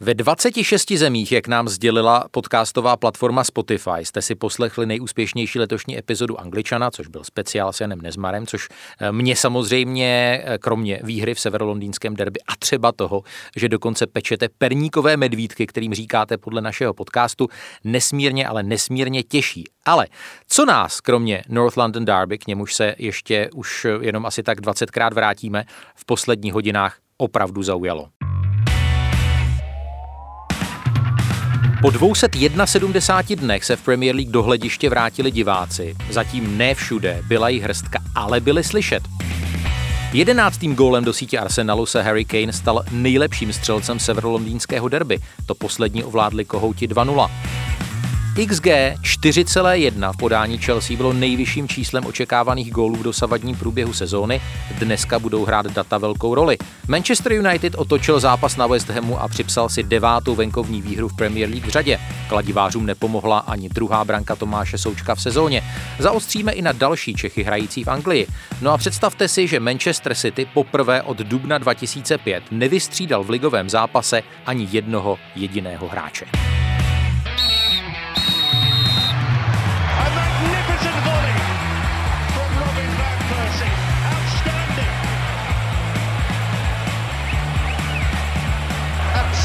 Ve 26 zemích, jak nám sdělila podcastová platforma Spotify, jste si poslechli nejúspěšnější letošní epizodu Angličana, což byl speciál s Janem Nezmarem, což eh, mě samozřejmě, eh, kromě výhry v severolondýnském derby a třeba toho, že dokonce pečete perníkové medvídky, kterým říkáte podle našeho podcastu, nesmírně, ale nesmírně těší. Ale co nás, kromě North London Derby, k němuž se ještě už jenom asi tak 20krát vrátíme, v posledních hodinách opravdu zaujalo. Po 271 dnech se v Premier League do hlediště vrátili diváci. Zatím ne všude, byla jich hrstka, ale byly slyšet. Jedenáctým gólem do sítě Arsenalu se Harry Kane stal nejlepším střelcem severolondýnského derby. To poslední ovládli kohouti 2-0. XG 4,1 v podání Chelsea bylo nejvyšším číslem očekávaných gólů v dosavadním průběhu sezóny. Dneska budou hrát data velkou roli. Manchester United otočil zápas na West Hamu a připsal si devátou venkovní výhru v Premier League v řadě. Kladivářům nepomohla ani druhá branka Tomáše Součka v sezóně. Zaostříme i na další Čechy hrající v Anglii. No a představte si, že Manchester City poprvé od dubna 2005 nevystřídal v ligovém zápase ani jednoho jediného hráče.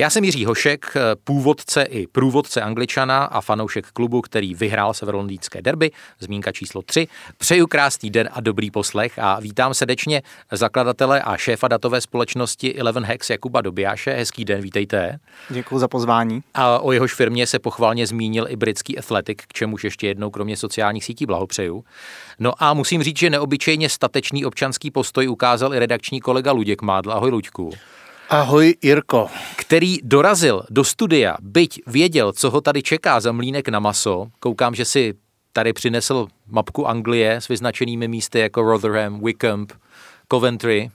Já jsem Jiří Hošek, původce i průvodce Angličana a fanoušek klubu, který vyhrál severolondýnské derby, zmínka číslo 3. Přeju krásný den a dobrý poslech a vítám srdečně zakladatele a šéfa datové společnosti Eleven Hex Jakuba Dobiáše. Hezký den, vítejte. Děkuji za pozvání. A o jehož firmě se pochválně zmínil i britský Athletic, k čemuž ještě jednou kromě sociálních sítí blahopřeju. No a musím říct, že neobyčejně statečný občanský postoj ukázal i redakční kolega Luděk Mádl. Ahoj Luďku. Ahoj Irko. Který dorazil do studia, byť věděl, co ho tady čeká za mlínek na maso. Koukám, že si tady přinesl mapku Anglie s vyznačenými místy jako Rotherham, Wycombe, Coventry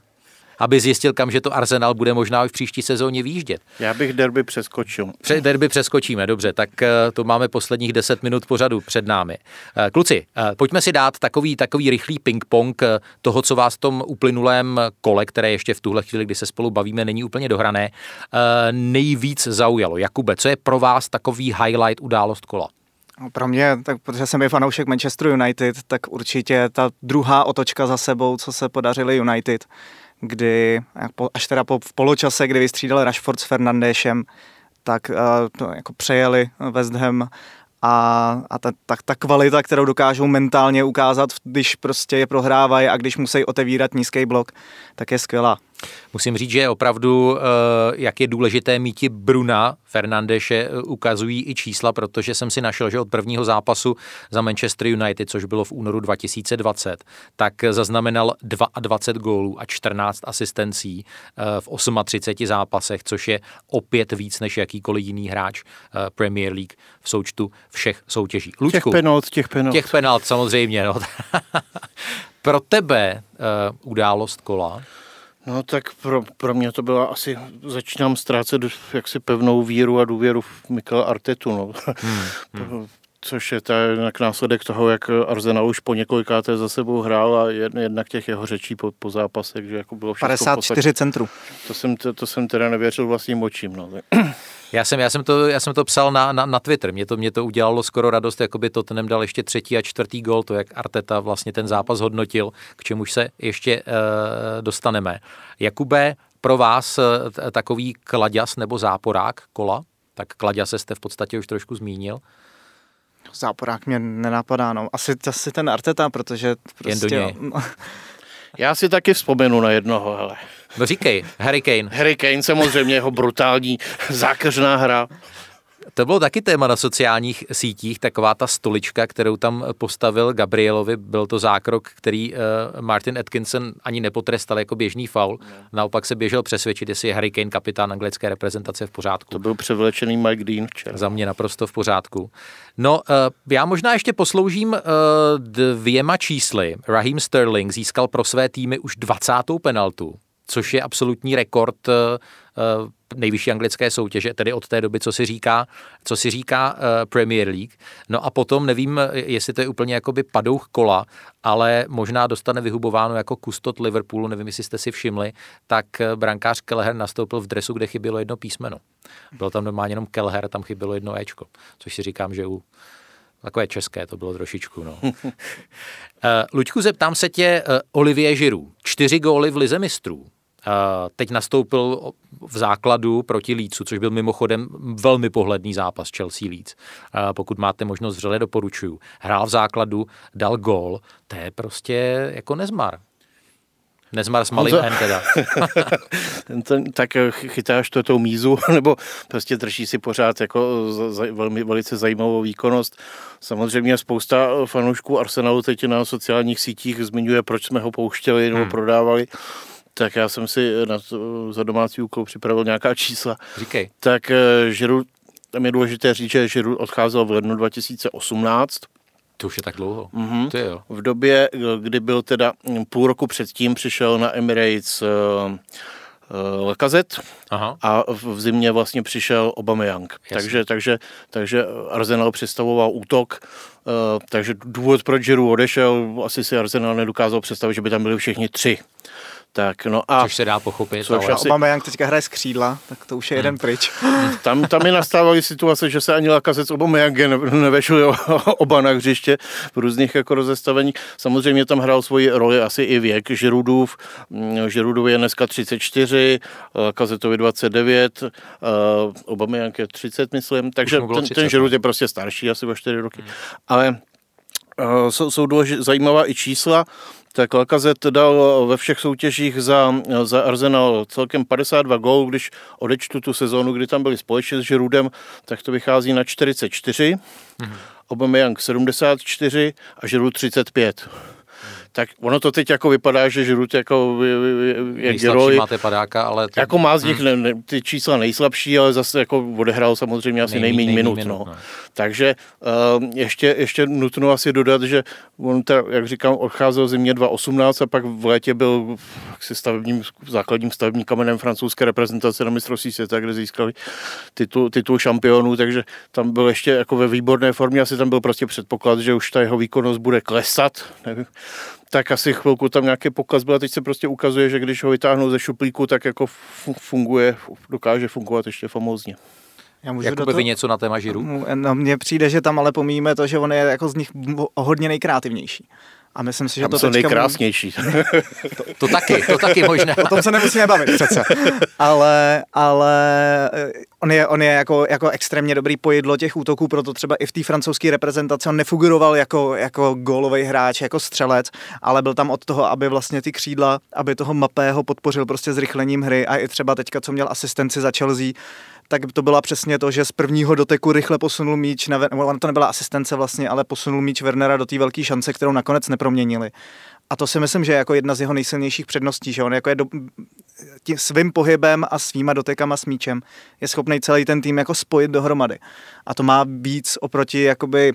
aby zjistil, kam že to Arsenal bude možná i v příští sezóně výjíždět. Já bych derby přeskočil. Pře- derby přeskočíme, dobře, tak eh, to máme posledních 10 minut pořadu před námi. Eh, kluci, eh, pojďme si dát takový, takový rychlý ping-pong toho, co vás v tom uplynulém kole, které ještě v tuhle chvíli, kdy se spolu bavíme, není úplně dohrané, nejvíc zaujalo. Jakube, co je pro vás takový highlight událost kola? No, pro mě, tak protože jsem je fanoušek Manchester United, tak určitě ta druhá otočka za sebou, co se podařili United kdy až teda po, v poločase, kdy vystřídal Rashford s Fernandéšem, tak uh, to jako přejeli West Ham a, a ta, ta, ta kvalita, kterou dokážou mentálně ukázat, když prostě je prohrávají a když musí otevírat nízký blok, tak je skvělá. Musím říct, že opravdu, eh, jak je důležité mít Bruna Fernandeše, eh, ukazují i čísla, protože jsem si našel, že od prvního zápasu za Manchester United, což bylo v únoru 2020, tak zaznamenal 22 gólů a 14 asistencí eh, v 38 zápasech, což je opět víc než jakýkoliv jiný hráč Premier League v součtu všech soutěží. Lučku, těch penalt, těch penalt. Těch penalt, samozřejmě. No. Pro tebe uh, událost kola? No tak pro, pro mě to byla asi, začínám ztrácet jaksi pevnou víru a důvěru v Mikel Artetu, no. Hmm, hmm. Což je tak následek toho, jak Arsenal už po několikáté za sebou hrál a jednak těch jeho řečí po, po zápasech, že jako bylo všechno 54 centrů. To jsem, to, to jsem teda nevěřil vlastním očím, no. Já jsem, já jsem, to, já jsem to psal na, na, na Twitter, mě to, mě to udělalo skoro radost, jako by Tottenham dal ještě třetí a čtvrtý gol, to jak Arteta vlastně ten zápas hodnotil, k čemuž se ještě uh, dostaneme. Jakube, pro vás uh, takový kladěs nebo záporák kola? Tak kladěse jste v podstatě už trošku zmínil. Záporák mě nenapadá, no. Asi, asi ten Arteta, protože prostě... Jen do prostě něj. No, Já si taky vzpomenu na jednoho, hele. No říkej, Harry Kane. Harry Kane samozřejmě, jeho brutální zákeřná hra. To bylo taky téma na sociálních sítích, taková ta stolička, kterou tam postavil Gabrielovi, byl to zákrok, který uh, Martin Atkinson ani nepotrestal jako běžný faul. No. Naopak se běžel přesvědčit, jestli je Harry Kane kapitán anglické reprezentace v pořádku. To byl převlečený Mike Dean včera. Za mě naprosto v pořádku. No, uh, já možná ještě posloužím uh, dvěma čísly. Raheem Sterling získal pro své týmy už 20. penaltu, což je absolutní rekord uh, nejvyšší anglické soutěže, tedy od té doby, co si říká, co si říká uh, Premier League. No a potom nevím, jestli to je úplně jakoby padouch kola, ale možná dostane vyhubováno jako kustot Liverpoolu, nevím, jestli jste si všimli, tak brankář Kelleher nastoupil v dresu, kde chybělo jedno písmeno. Bylo tam normálně jenom Kelleher, tam chybělo jedno Ečko, což si říkám, že u Takové české to bylo trošičku, no. Luďku, zeptám se tě, Olivier Giroud, čtyři góly v Lize mistrů. Uh, teď nastoupil v základu proti Lícu, což byl mimochodem velmi pohledný zápas Chelsea Leeds. Uh, pokud máte možnost vřele doporučuju. Hrál v základu, dal gól, to je prostě jako nezmar. Nezmar s malým to... teda. ten, tak chytáš to tou mízu, nebo prostě drží si pořád jako za, velmi, velice zajímavou výkonnost. Samozřejmě spousta fanoušků Arsenalu teď na sociálních sítích zmiňuje, proč jsme ho pouštěli nebo hmm. prodávali. Tak já jsem si na to, za domácí úkol připravil nějaká čísla. Říkej. Tak Žiru, tam je důležité říct, že Žiru odcházel v lednu 2018 to už je tak dlouho. Mm-hmm. Ty jo. V době, kdy byl teda půl roku předtím, přišel na Emirates uh, uh, Lacazette Aha. a v zimě vlastně přišel Aubameyang. Takže, takže, takže Arsenal představoval útok, uh, takže důvod, proč Giroud odešel, asi si Arsenal nedokázal představit, že by tam byli všichni tři. Tak, no a... Což se dá pochopit. Což ale... asi... Obama teďka hraje z křídla, tak to už je jeden pryč. Tam, tam mi nastávaly situace, že se ani Lakazec Obama nevešli oba na hřiště v různých jako rozestavení. Samozřejmě tam hrál svoji roli asi i věk Žirudův. Mm, Žirudův je dneska 34, Lakazetovi 29, Obama je 30, myslím. Takže ten, 30, ten Žirud je prostě starší, asi o 4 roky. Hmm. Ale Uh, jsou, jsou důležit, zajímavá i čísla tak Lacazette dal ve všech soutěžích za, za Arsenal celkem 52 gólů, když odečtu tu sezónu, kdy tam byli společně s Žirudem, tak to vychází na 44. Mm-hmm. Aubameyang 74 a Žirud 35 tak ono to teď jako vypadá, že Žrut jako je Nejslabší máte padáka, ale... To... Jako má z nich hmm. ne, ty čísla nejslabší, ale zase jako odehrál samozřejmě asi nejméně minut. minut no. no. Takže uh, ještě, ještě nutno asi dodat, že on, ta, jak říkám, odcházel zimě 2018 a pak v létě byl si stavebním, základním stavebním kamenem francouzské reprezentace na mistrovství světa, kde získali titul, titul šampionů, takže tam byl ještě jako ve výborné formě, asi tam byl prostě předpoklad, že už ta jeho výkonnost bude klesat. Nevím tak asi chvilku tam nějaký pokaz byl a teď se prostě ukazuje, že když ho vytáhnou ze šuplíku, tak jako funguje, dokáže fungovat ještě famózně. Já můžu Jakoby to... vy něco na téma žiru? No, mně přijde, že tam ale pomíjíme to, že on je jako z nich hodně nejkreativnější. A myslím si, že to jsou nejkrásnější. to, to taky, to taky možná. O tom se nemusíme bavit přece. Ale, ale eh, on je, on je jako, jako extrémně dobrý pojedlo těch útoků, proto třeba i v té francouzské reprezentaci on nefiguroval jako, jako gólový hráč, jako střelec, ale byl tam od toho, aby vlastně ty křídla, aby toho Mapého podpořil prostě zrychlením hry a i třeba teďka, co měl asistenci za Chelsea, tak to byla přesně to, že z prvního doteku rychle posunul míč, na, nebo to nebyla asistence vlastně, ale posunul míč Wernera do té velké šance, kterou nakonec neproměnili. A to si myslím, že je jako jedna z jeho nejsilnějších předností, že on jako je do, tím svým pohybem a svýma dotekama s míčem je schopný celý ten tým jako spojit dohromady. A to má víc oproti jakoby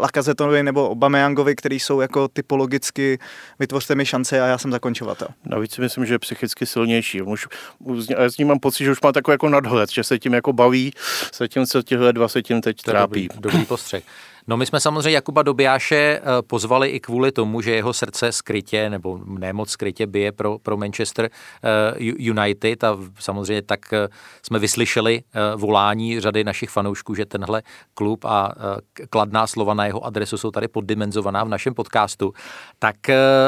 Lakazetovi nebo Obameyangovi, který jsou jako typologicky vytvořte mi šance a já jsem zakončovatel. Navíc si myslím, že je psychicky silnější. Už, já s ním mám pocit, že už má takový jako nadhled, že se tím jako baví, se tím, co těhle dva se tím teď trápí. Dobrý, dobrý postřeh. No my jsme samozřejmě Jakuba Dobijáše eh, pozvali i kvůli tomu, že jeho srdce skrytě, nebo nemoc skrytě bije pro, pro Manchester eh, United a samozřejmě tak eh, jsme vyslyšeli volání řady našich fanoušků, že tenhle klub a kladná slova na jeho adresu jsou tady poddimenzovaná v našem podcastu. Tak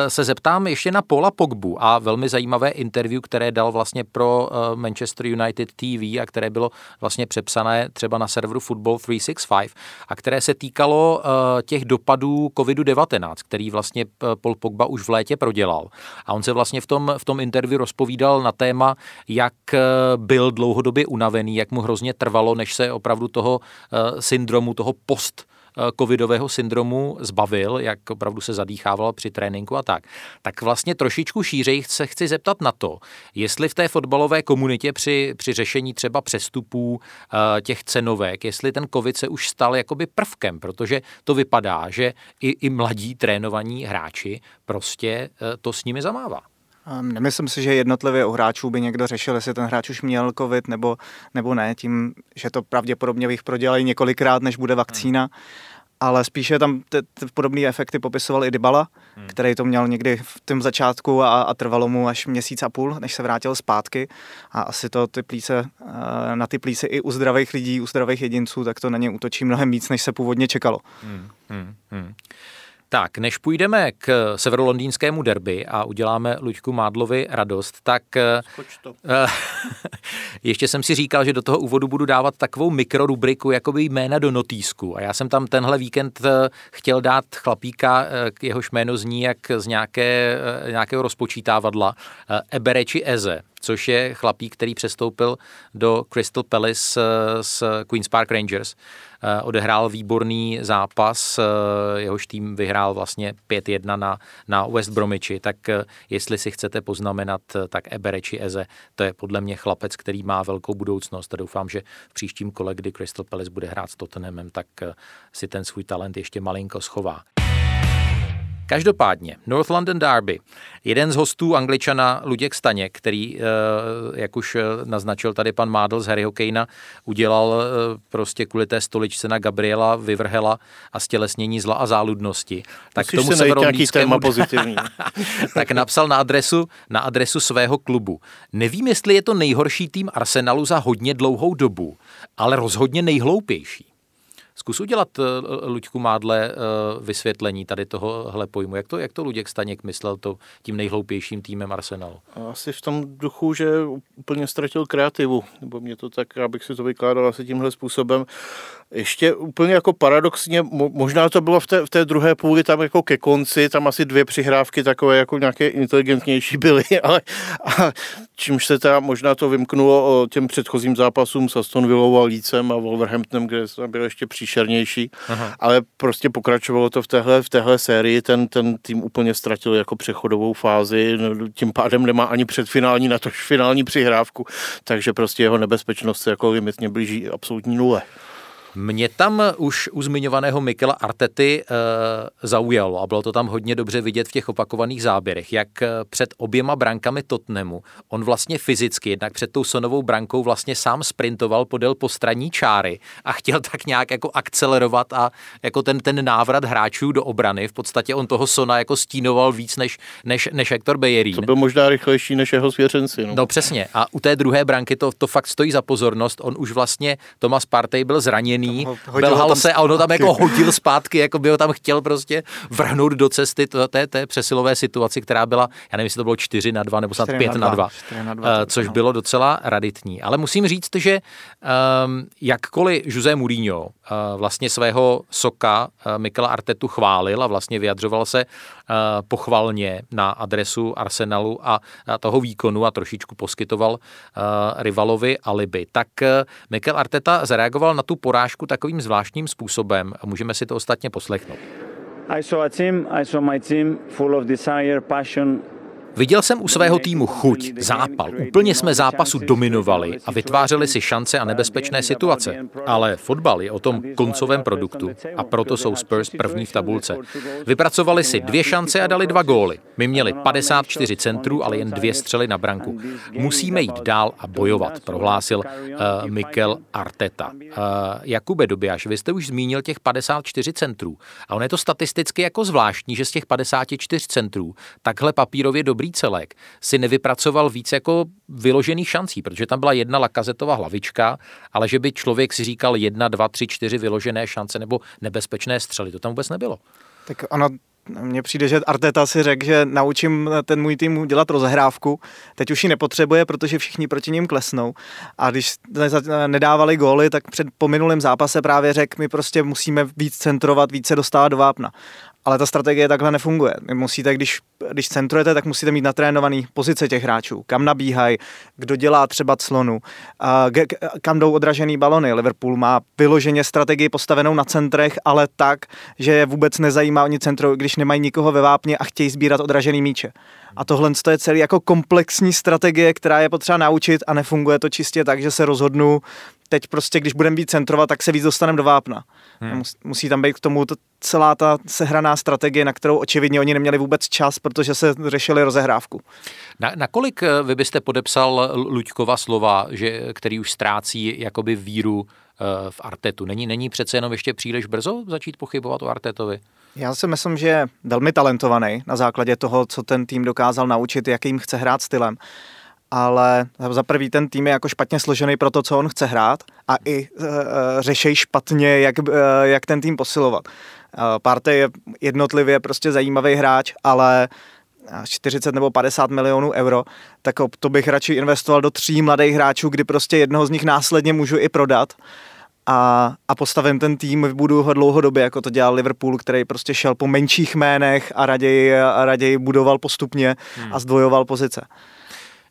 se zeptám ještě na Paula Pogbu a velmi zajímavé interview, které dal vlastně pro Manchester United TV a které bylo vlastně přepsané třeba na serveru Football 365 a které se týkalo týkalo těch dopadů COVID-19, který vlastně Paul Pogba už v létě prodělal. A on se vlastně v tom, v tom interview rozpovídal na téma, jak byl dlouhodobě unavený, jak mu hrozně trvalo, než se opravdu toho syndromu, toho post Eh, covidového syndromu zbavil, jak opravdu se zadýchával při tréninku a tak. Tak vlastně trošičku šířej se chci zeptat na to, jestli v té fotbalové komunitě při, při řešení třeba přestupů eh, těch cenovek, jestli ten covid se už stal jakoby prvkem, protože to vypadá, že i, i mladí trénovaní hráči prostě eh, to s nimi zamává. Nemyslím si, že jednotlivě u hráčů by někdo řešil, jestli ten hráč už měl covid nebo, nebo ne, tím, že to pravděpodobně bych prodělají několikrát, než bude vakcína. Hmm. Ale spíše tam ty, ty podobné efekty popisoval i Dybala, hmm. který to měl někdy v tom začátku a, a trvalo mu až měsíc a půl, než se vrátil zpátky. A asi to ty plíce, eh, na ty plíce i u zdravých lidí, u zdravých jedinců, tak to na ně útočí mnohem víc, než se původně čekalo. Hmm. Hmm. Hmm. Tak, než půjdeme k severolondýnskému derby a uděláme Luďku Mádlovi radost, tak to. Eh, ještě jsem si říkal, že do toho úvodu budu dávat takovou mikrorubriku, jakoby jména do notýsku. A já jsem tam tenhle víkend eh, chtěl dát chlapíka, eh, jehož jméno zní jak z nějaké, nějakého rozpočítávadla, Ebereči Eze což je chlapík, který přestoupil do Crystal Palace z Queen's Park Rangers. Eh, odehrál výborný zápas, eh, jehož tým vyhrál vlastně 5-1 na, na West Bromichi, tak eh, jestli si chcete poznamenat, tak Ebereči Eze, to je podle mě chlapec, který má velkou budoucnost a doufám, že v příštím kole, kdy Crystal Palace bude hrát s Tottenhamem, tak si ten svůj talent ještě malinko schová. Každopádně, North London Derby. Jeden z hostů angličana Luděk Staněk, který, eh, jak už eh, naznačil tady pan Mádl z Harryho Kanea, udělal eh, prostě kvůli té stoličce na Gabriela Vyvrhela a stělesnění zla a záludnosti. Tak Musíš tomu se téma pozitivní. tak napsal na adresu, na adresu svého klubu. Nevím, jestli je to nejhorší tým Arsenalu za hodně dlouhou dobu, ale rozhodně nejhloupější. Zkus udělat, eh, Luďku Mádle, eh, vysvětlení tady tohohle pojmu. Jak to, jak to Luděk Staněk myslel to tím nejhloupějším týmem Arsenalu? Asi v tom duchu, že úplně ztratil kreativu, nebo mě to tak, abych si to vykládal asi tímhle způsobem. Ještě úplně jako paradoxně, možná to bylo v té, v té druhé půli tam jako ke konci, tam asi dvě přihrávky takové jako nějaké inteligentnější byly, ale a čímž se teda možná to vymknulo těm předchozím zápasům s Aston Villou a Lícem a Wolverhamptonem, kde tam bylo ještě příšernější, Aha. ale prostě pokračovalo to v téhle, v téhle sérii, ten, ten tým úplně ztratil jako přechodovou fázi, no, tím pádem nemá ani předfinální, na tož finální přihrávku, takže prostě jeho nebezpečnost se jako limitně blíží absolutní nule. Mě tam už u zmiňovaného Mikela Artety e, zaujalo a bylo to tam hodně dobře vidět v těch opakovaných záběrech, jak eh, před oběma brankami Totnemu on vlastně fyzicky, jednak před tou sonovou brankou vlastně sám sprintoval podél postranní čáry a chtěl tak nějak jako akcelerovat a jako ten, ten návrat hráčů do obrany, v podstatě on toho Sona jako stínoval víc než, než, než Hector Bellerín. To byl možná rychlejší než jeho svěřenci. No. no přesně a u té druhé branky to, to fakt stojí za pozornost, on už vlastně, Thomas Partey byl zraněný zraněný, belhal se a ono tam jako hodil zpátky, jako by ho tam chtěl prostě vrhnout do cesty té, té přesilové situaci, která byla, já nevím, jestli to bylo 4 na 2 nebo snad 5 na 2, na 2 uh, což no. bylo docela raditní. Ale musím říct, že um, jakkoliv Jose Mourinho uh, vlastně svého soka uh, Mikela Artetu chválil a vlastně vyjadřoval se uh, pochvalně na adresu Arsenalu a, a toho výkonu a trošičku poskytoval uh, rivalovi alibi, tak uh, Mikel Arteta zareagoval na tu porážku porážku takovým zvláštním způsobem můžeme si to ostatně poslechnout. I saw a team, I saw my team full of desire, passion Viděl jsem u svého týmu chuť, zápal. Úplně jsme zápasu dominovali a vytvářeli si šance a nebezpečné situace. Ale fotbal je o tom koncovém produktu a proto jsou Spurs první v tabulce. Vypracovali si dvě šance a dali dva góly. My měli 54 centrů, ale jen dvě střely na branku. Musíme jít dál a bojovat, prohlásil uh, Mikel Arteta. Uh, Jakube Dobiaš, vy jste už zmínil těch 54 centrů a on je to statisticky jako zvláštní, že z těch 54 centrů takhle papírově dobrý dobrý celek si nevypracoval víc jako vyložených šancí, protože tam byla jedna lakazetová hlavička, ale že by člověk si říkal jedna, dva, tři, čtyři vyložené šance nebo nebezpečné střely, to tam vůbec nebylo. Tak ono mně přijde, že Arteta si řekl, že naučím ten můj tým dělat rozehrávku. Teď už ji nepotřebuje, protože všichni proti ním klesnou. A když nedávali góly, tak před po minulém zápase právě řekl, my prostě musíme víc centrovat, více dostávat do vápna. Ale ta strategie takhle nefunguje. Musíte, když, když centrujete, tak musíte mít natrénovaný pozice těch hráčů. Kam nabíhají, kdo dělá třeba clonu, kam jdou odražený balony. Liverpool má vyloženě strategii postavenou na centrech, ale tak, že je vůbec nezajímá oni centru, když nemají nikoho ve vápně a chtějí sbírat odražený míče. A tohle je celý jako komplexní strategie, která je potřeba naučit a nefunguje to čistě tak, že se rozhodnu, teď prostě, když budeme víc centrovat, tak se víc dostaneme do vápna. Hmm. Musí tam být k tomu celá ta sehraná strategie, na kterou očividně oni neměli vůbec čas, protože se řešili rozehrávku. Na, nakolik eh, vy byste podepsal Luďkova slova, že, který už ztrácí jakoby víru eh, v Artetu? Není, není přece jenom ještě příliš brzo začít pochybovat o Artetovi? Já si myslím, že je velmi talentovaný na základě toho, co ten tým dokázal naučit, jakým chce hrát stylem ale za prvý ten tým je jako špatně složený pro to, co on chce hrát a i e, řešej špatně, jak, e, jak ten tým posilovat. E, Partey je jednotlivě prostě zajímavý hráč, ale 40 nebo 50 milionů euro, tak to bych radši investoval do tří mladých hráčů, kdy prostě jednoho z nich následně můžu i prodat a, a postavím ten tým, budu ho dlouhodobě, jako to dělal Liverpool, který prostě šel po menších jménech a raději, a raději budoval postupně hmm. a zdvojoval pozice.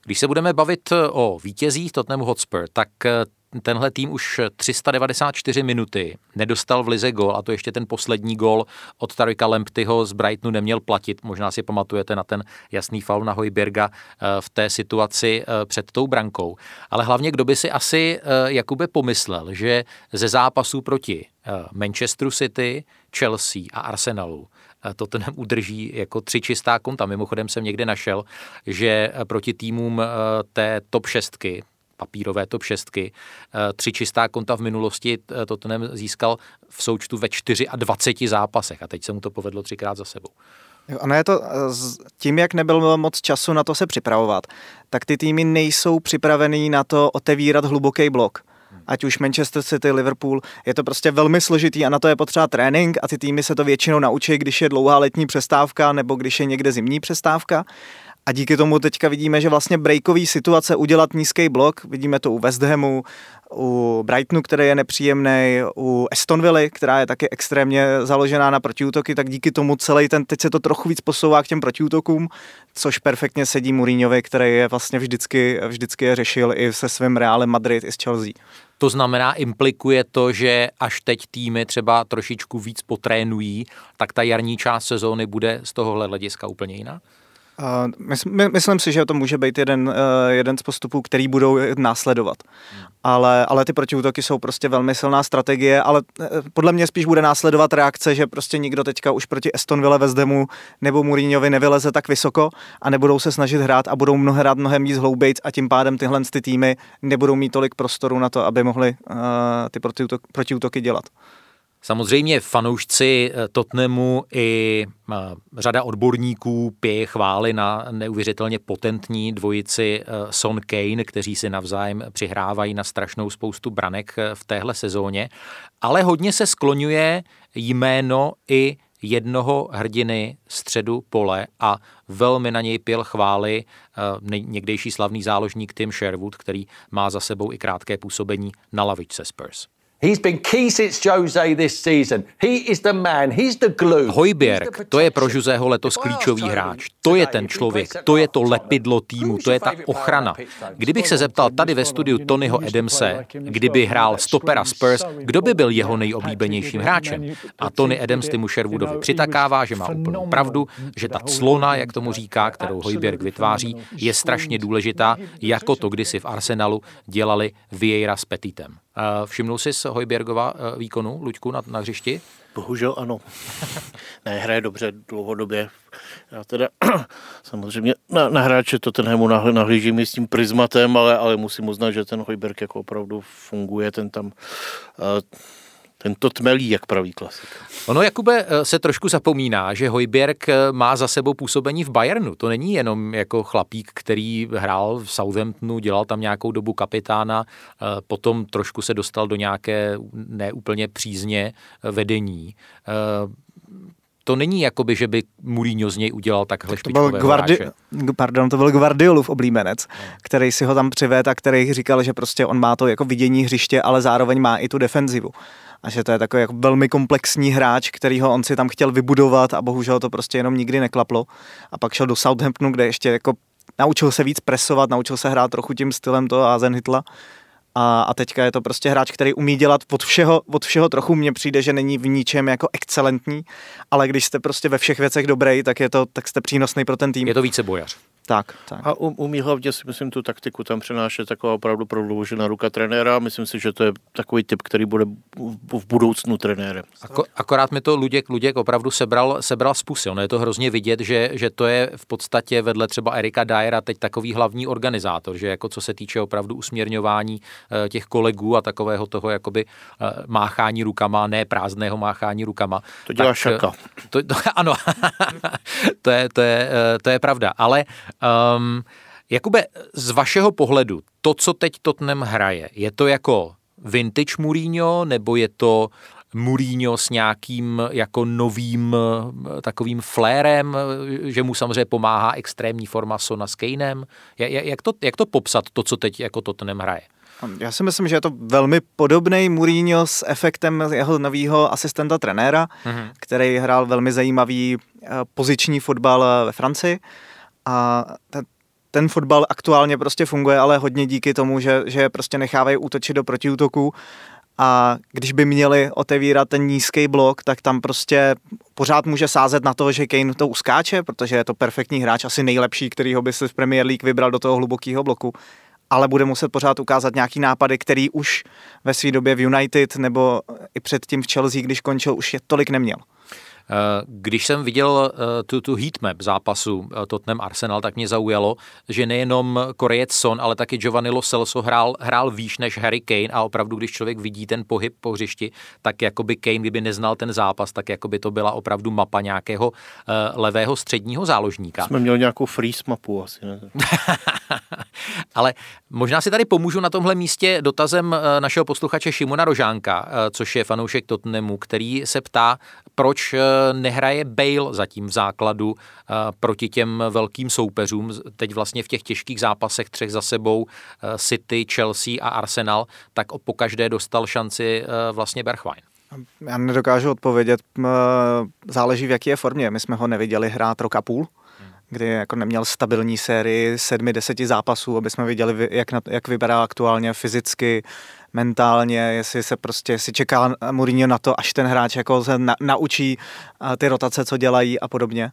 Když se budeme bavit eh, o vítězích Tottenham Hotspur, tak eh, tenhle tým už 394 minuty nedostal v lize gol a to ještě ten poslední gol od Tarika Lemptyho z Brightonu neměl platit. Možná si pamatujete na ten jasný faul na Hojberga eh, v té situaci před tou brankou. Ale hlavně, kdo by si asi Jakube pomyslel, že ze zápasů proti Manchesteru City, Chelsea a Arsenalu Tottenham udrží jako tři čistá konta. Mimochodem jsem někde našel, že proti týmům eh, té top šestky, papírové top šestky. Eh, tři čistá konta v minulosti eh, Tottenham získal v součtu ve 24 zápasech a teď se mu to povedlo třikrát za sebou. Ono je to tím, jak nebylo moc času na to se připravovat, tak ty týmy nejsou připravený na to otevírat hluboký blok ať už Manchester City, Liverpool, je to prostě velmi složitý a na to je potřeba trénink a ty týmy se to většinou naučí, když je dlouhá letní přestávka nebo když je někde zimní přestávka. A díky tomu teďka vidíme, že vlastně breakový situace udělat nízký blok, vidíme to u West Hamu, u Brightonu, který je nepříjemný, u Estonville, která je taky extrémně založená na protiútoky, tak díky tomu celý ten, teď se to trochu víc posouvá k těm protiútokům, což perfektně sedí Mourinhovi, který je vlastně vždycky, vždycky je řešil i se svým Realem Madrid, i s Chelsea. To znamená, implikuje to, že až teď týmy třeba trošičku víc potrénují, tak ta jarní část sezóny bude z tohohle hlediska úplně jiná? My, myslím si, že to může být jeden, uh, jeden z postupů, který budou následovat. Hmm. Ale, ale ty protiútoky jsou prostě velmi silná strategie, ale uh, podle mě spíš bude následovat reakce, že prostě nikdo teďka už proti Estonville, Vezdemu nebo Mourinhovi nevyleze tak vysoko a nebudou se snažit hrát a budou mnoho hrát mnohem víc hloubejc a tím pádem tyhle ty týmy nebudou mít tolik prostoru na to, aby mohli uh, ty protiútoky, protiútoky dělat. Samozřejmě fanoušci eh, Tottenhamu i eh, řada odborníků pěje chvály na neuvěřitelně potentní dvojici eh, Son Kane, kteří si navzájem přihrávají na strašnou spoustu branek v téhle sezóně, ale hodně se skloňuje jméno i jednoho hrdiny středu pole a velmi na něj pěl chvály někdejší slavný záložník Tim Sherwood, který má za sebou i krátké působení na lavičce Spurs. He's been key since Jose this season. He is the man, he's the glue. Hojbjerg, to je pro Joseho letos klíčový hráč. To je ten člověk, to je to lepidlo týmu, to je ta ochrana. Kdybych se zeptal tady ve studiu Tonyho Adamse, kdyby hrál stopera Spurs, kdo by byl jeho nejoblíbenějším hráčem? A Tony Adams Timu Sherwoodovi přitakává, že má úplnou pravdu, že ta clona, jak tomu říká, kterou Hojbjerg vytváří, je strašně důležitá, jako to kdysi v Arsenalu dělali Vieira s Petitem. Všimnul jsi z Hojbergova eh, výkonu, Luďku, na, na hřišti? Bohužel ano. ne, hraje dobře dlouhodobě. Já teda samozřejmě na, na hráče Tottenhamu nahlížím s tím prismatem, ale, ale musím uznat, že ten Hojberg jako opravdu funguje, ten tam uh, ten to tmelí, jak praví klasik. Ono, Jakube, eh, se trošku zapomíná, že Hojbjerg eh, má za sebou působení v Bayernu. To není jenom jako chlapík, který hrál v Southamptonu, dělal tam nějakou dobu kapitána, eh, potom trošku se dostal do nějaké neúplně přízně vedení to není jakoby, že by Mourinho z něj udělal takhle to byl, Guardi- hráče. pardon, to byl Guardiolův oblíbenec, který si ho tam přived a který říkal, že prostě on má to jako vidění hřiště, ale zároveň má i tu defenzivu. A že to je takový jako velmi komplexní hráč, kterýho on si tam chtěl vybudovat a bohužel to prostě jenom nikdy neklaplo. A pak šel do Southamptonu, kde ještě jako naučil se víc presovat, naučil se hrát trochu tím stylem toho Azen Hitla. A, a teďka je to prostě hráč, který umí dělat od všeho, od všeho trochu. Mně přijde, že není v ničem jako excelentní, ale když jste prostě ve všech věcech dobrý, tak je to, tak jste přínosný pro ten tým. Je to více bojař. Tak, tak. A um, umí hlavně si myslím tu taktiku tam přenášet taková opravdu prodloužená ruka trenéra. Myslím si, že to je takový typ, který bude v budoucnu trenérem. Ako, akorát mi to Luděk, Luděk opravdu sebral, sebral z pusy. Ono je to hrozně vidět, že, že to je v podstatě vedle třeba Erika Dyera teď takový hlavní organizátor, že jako co se týče opravdu usměrňování eh, těch kolegů a takového toho jakoby eh, máchání rukama, ne prázdného máchání rukama. To dělá tak, šaka. To, to, ano, to, je, to, je, to je pravda, ale Um, Jakube, z vašeho pohledu, to, co teď Tottenham hraje, je to jako vintage Mourinho, nebo je to Mourinho s nějakým jako novým takovým flérem, že mu samozřejmě pomáhá extrémní forma Sona s Kanem? Jak to, jak to popsat, to, co teď jako Tottenham hraje? Já si myslím, že je to velmi podobný Mourinho s efektem jeho nového asistenta trenéra, mm-hmm. který hrál velmi zajímavý eh, poziční fotbal eh, ve Francii a ten, ten fotbal aktuálně prostě funguje, ale hodně díky tomu, že, že prostě nechávají útočit do protiútoků a když by měli otevírat ten nízký blok, tak tam prostě pořád může sázet na to, že Kane to uskáče, protože je to perfektní hráč, asi nejlepší, kterýho by si v Premier League vybral do toho hlubokého bloku ale bude muset pořád ukázat nějaký nápady, který už ve své době v United nebo i předtím v Chelsea, když končil, už je tolik neměl. Eh, když jsem viděl eh, tu, tu heatmap zápasu eh, Tottenham Arsenal, tak mě zaujalo, že nejenom Korejec Son, ale taky Giovanni Lo Celso hrál, hrál výš než Harry Kane a opravdu, když člověk vidí ten pohyb po hřišti, tak jako by Kane, kdyby neznal ten zápas, tak jako by to byla opravdu mapa nějakého levého středního záložníka. Jsme měli nějakou freeze mapu asi, ne? ale možná si tady pomůžu na tomhle místě dotazem našeho posluchače Šimona Rožánka, což je fanoušek Tottenhamu, který se ptá, proč nehraje Bale zatím v základu eh, proti těm velkým soupeřům. Teď vlastně v těch těžkých zápasech třech za sebou eh, City, Chelsea a Arsenal, tak po každé dostal šanci eh, vlastně Berchwein. Já nedokážu odpovědět, záleží v jaké je formě. My jsme ho neviděli hrát rok a půl, kdy jako neměl stabilní sérii sedmi, deseti zápasů, aby jsme viděli, jak, na, jak vypadá aktuálně fyzicky, mentálně, jestli se prostě, jestli čeká Mourinho na to, až ten hráč jako se na, naučí ty rotace, co dělají a podobně.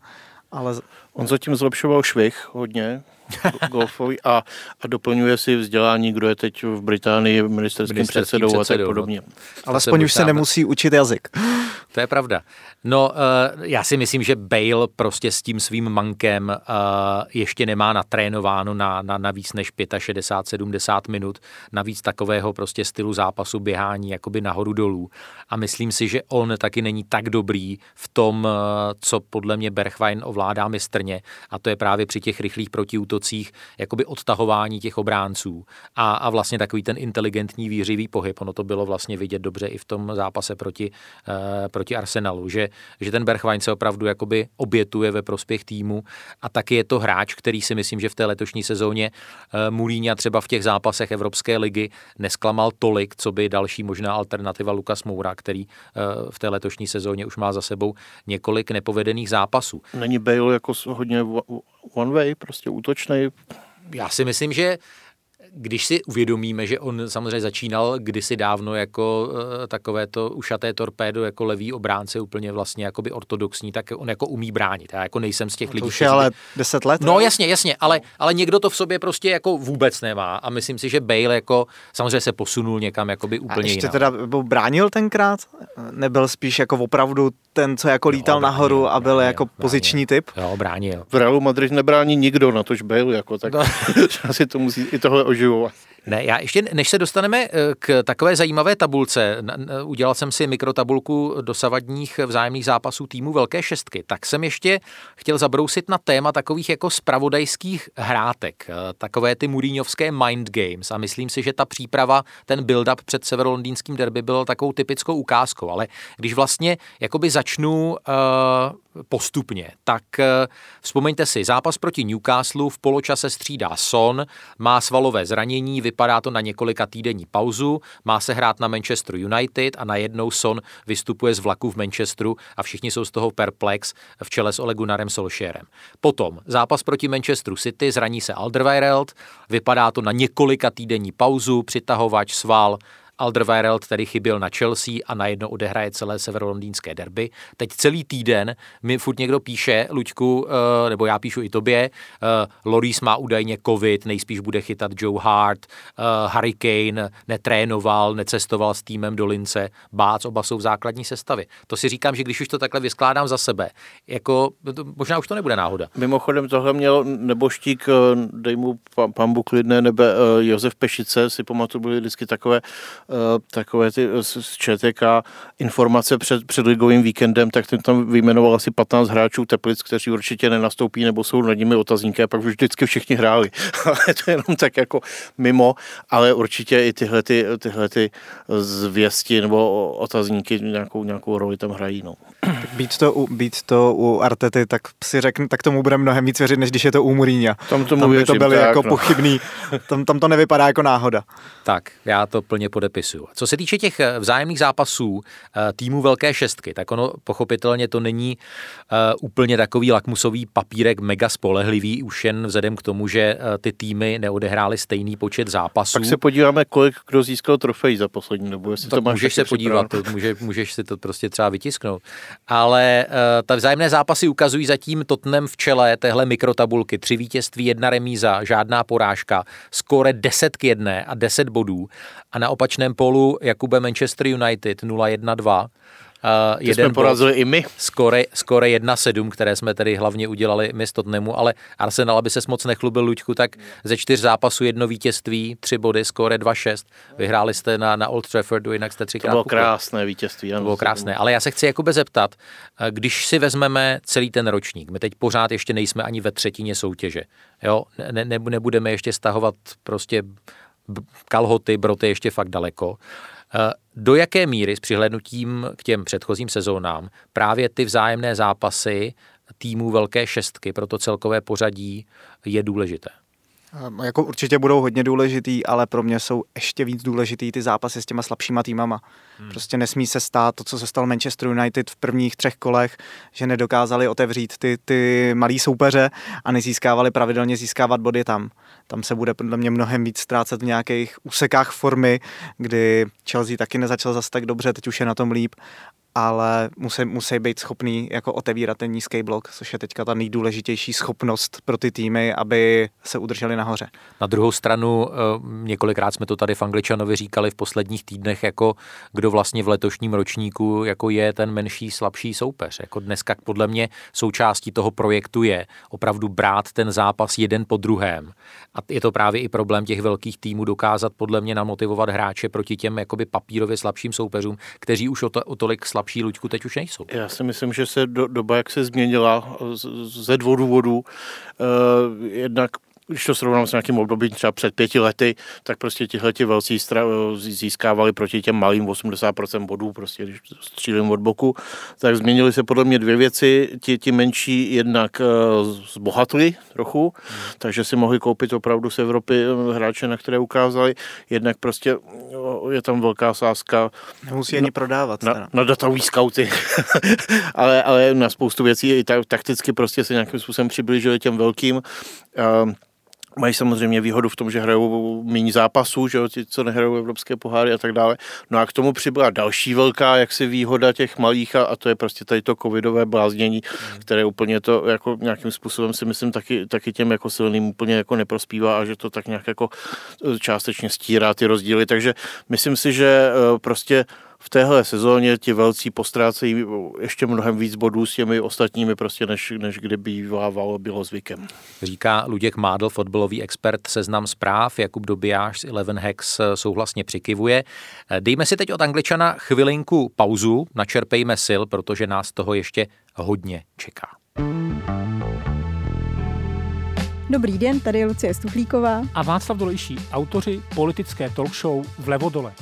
Ale... On zatím zlepšoval švih hodně, golfový a, a doplňuje si vzdělání, kdo je teď v Británii ministerským předsedou, předsedou a tak no. podobně. Ale aspoň už se nemusí učit jazyk. To je pravda. No, uh, já si myslím, že Bale prostě s tím svým mankem uh, ještě nemá natrénováno na, na, na víc než 65-70 minut, na víc takového prostě stylu zápasu běhání jakoby nahoru dolů. A myslím si, že on taky není tak dobrý v tom, uh, co podle mě Berchwein ovládá mistrně a to je právě při těch rychlých protiútocích jakoby odtahování těch obránců a, a vlastně takový ten inteligentní výřivý pohyb. Ono to bylo vlastně vidět dobře i v tom zápase proti, uh, proti Arsenalu, že že, ten Berchwein se opravdu jakoby obětuje ve prospěch týmu a taky je to hráč, který si myslím, že v té letošní sezóně uh, Mulíňa třeba v těch zápasech Evropské ligy nesklamal tolik, co by další možná alternativa Lukas Moura, který uh, v té letošní sezóně už má za sebou několik nepovedených zápasů. Není Bale jako hodně one way, prostě útočný? Já si myslím, že když si uvědomíme, že on samozřejmě začínal kdysi dávno jako uh, takové to ušaté torpédo, jako levý obránce, úplně vlastně jakoby ortodoxní, tak on jako umí bránit. Já jako nejsem z těch no lidí. To už je ale deset let. No jasně, jasně, ale, ale někdo to v sobě prostě jako vůbec nemá a myslím si, že Bale jako samozřejmě se posunul někam jakoby úplně a ještě jinam. teda bránil tenkrát? Nebyl spíš jako opravdu ten, co jako lítal jo, bránil, nahoru a byl bránil, jako bránil, poziční typ? Jo, bránil. V Realu Madrid nebrání nikdo, na tož Bale jako, tak no. asi to musí i tohle oživovat. Ne, já ještě, než se dostaneme eh, k takové zajímavé tabulce, udělal jsem si mikrotabulku dosavadních vzájemných zápasů týmu Velké šestky, tak jsem ještě chtěl zabrousit na téma takových jako spravodajských hrátek, eh, takové ty Mourinhovské mind games. A myslím si, že ta příprava, ten build-up před severolondýnským derby byl takovou typickou ukázkou, ale když vlastně jakoby začnu uh, postupně, tak eh, vzpomeňte si, zápas proti Newcastle v poločase střídá Son, má svalové zranění, vypadá to na několika týdenní pauzu, má se hrát na Manchester United a najednou Son vystupuje z vlaku v Manchesteru a všichni jsou z toho perplex v čele s Olegunarem Solskjaerem. Potom zápas proti Manchesteru City, zraní se Alderweireld, vypadá to na několika týdenní pauzu, přitahovač, sval, Alderweireld tedy chyběl na Chelsea a najednou odehraje celé severolondýnské derby. Teď celý týden mi furt někdo píše, Luďku, eh, nebo já píšu i tobě, eh, Loris má údajně covid, nejspíš bude chytat Joe Hart, eh, Harry Kane netrénoval, necestoval s týmem do Lince, Bác, oba jsou v základní sestavě. To si říkám, že když už to takhle vyskládám za sebe, jako možná už to nebude náhoda. Mimochodem tohle měl neboštík, dej mu pan Bůh klidné nebe, Josef Pešice, si pamatuju, byly vždycky takové takové ty eh, z ČTK informace před, před ligovým víkendem, tak ten tam vyjmenoval asi 15 hráčů Teplic, kteří určitě nenastoupí nebo jsou nad nimi otazníky a pak už vždycky všichni hráli. ale to je jenom tak jako mimo, ale určitě i tyhle, ty, tyhle ty zvěsti nebo otazníky nějakou, nějakou roli tam hrají. No. Být to, u, být to u Artety, tak si řeknu, tak tomu budeme mnohem víc věřit, než když je to u Mourinho. Tam, tomu tam by to byly jako no. pochybný, tam, tam to nevypadá jako náhoda. Tak, já to plně podepisuju podepisuju. Co se týče těch eh, vzájemných zápasů eh, týmu Velké šestky, tak ono pochopitelně to není uh, úplně takový lakmusový papírek mega spolehlivý, už jen vzhledem k tomu, že ty týmy neodehrály stejný počet zápasů. Tak se podíváme, kolik kdo získal trofej za poslední dobu. Jestli tak to máš můžeš se podívat, to, může, můžeš si to prostě třeba vytisknout. Ale uh, ta vzájemné zápasy ukazují zatím Tottenham v čele téhle mikrotabulky. Tři vítězství, jedna remíza, žádná porážka, skóre 10 k 1 a 10 bodů. A na opačném polu Jakube Manchester United 0-1-2. Uh, jeden jsme porazili i my. Skore, skore 1-7, které jsme tedy hlavně udělali my z Tottenhamu, ale Arsenal, aby se moc nechlubil Luďku, tak ze čtyř zápasů jedno vítězství, tři body, skore 2-6. Vyhráli jste na, na Old Traffordu, jinak jste třikrát. To bylo krásné vítězství. To bylo krásné, ale já se chci jakoby zeptat, eh, když si vezmeme celý ten ročník, my teď pořád ještě nejsme ani ve třetině soutěže, jo, ne, ne, nebudeme ještě stahovat prostě kalhoty, broty ještě fakt daleko. Eh, do jaké míry s přihlednutím k těm předchozím sezónám právě ty vzájemné zápasy týmů velké šestky pro to celkové pořadí je důležité? Ehm, jako určitě budou hodně důležitý, ale pro mě jsou ještě víc důležitý ty zápasy s těma slabšíma týmama. Hmm. Prostě nesmí se stát to, co se stalo Manchester United v prvních třech kolech, že nedokázali otevřít ty, ty malý soupeře a nezískávali pravidelně získávat body tam. Tam se bude podle mě mnohem víc ztrácet v nějakých úsekách formy, kdy Chelsea taky nezačal zase tak dobře, teď už je na tom líp ale musí, musí být schopný jako otevírat ten nízký blok, což je teďka ta nejdůležitější schopnost pro ty týmy, aby se udrželi nahoře. Na druhou stranu, eh, několikrát jsme to tady v Angličanovi říkali v posledních týdnech, jako kdo vlastně v letošním ročníku jako je ten menší, slabší soupeř. Jako dneska podle mě součástí toho projektu je opravdu brát ten zápas jeden po druhém. A je to právě i problém těch velkých týmů dokázat podle mě namotivovat hráče proti těm jakoby papírově slabším soupeřům, kteří už o, to, o tolik slabší slabší Luďku teď už nejsou. Já si myslím, že se do, doba, jak se změnila ze dvou důvodů, uh, jednak když to srovnám s nějakým obdobím třeba před pěti lety, tak prostě tihle ti velcí získávali proti těm malým 80% bodů, prostě když střílím od boku, tak změnily se podle mě dvě věci. Ti, ti menší jednak uh, zbohatli trochu, takže si mohli koupit opravdu z Evropy eh, hráče, na které ukázali. Jednak prostě je tam velká sázka. Nemusí ani prodávat. Na, na datový skauty, ale, ale na spoustu věcí i takticky prostě se nějakým způsobem přiblížili těm velkým. Uh, mají samozřejmě výhodu v tom, že hrajou méně zápasů, že jo, ti, co nehrajou evropské poháry a tak dále. No a k tomu přibyla další velká jaksi výhoda těch malých a, a to je prostě tady to covidové bláznění, mm. které úplně to jako nějakým způsobem si myslím taky, taky těm jako silným úplně jako neprospívá a že to tak nějak jako částečně stírá ty rozdíly. Takže myslím si, že eh, prostě v téhle sezóně ti velcí postrácejí ještě mnohem víc bodů s těmi ostatními, prostě než, než kdy bývávalo bylo zvykem. Říká Luděk Mádl, fotbalový expert seznam zpráv, Jakub Dobijáš z Eleven Hex souhlasně přikivuje. Dejme si teď od Angličana chvilinku pauzu, načerpejme sil, protože nás toho ještě hodně čeká. Dobrý den, tady je Lucie Stuchlíková a Václav Dolejší, autoři politické talk show Vlevo dole.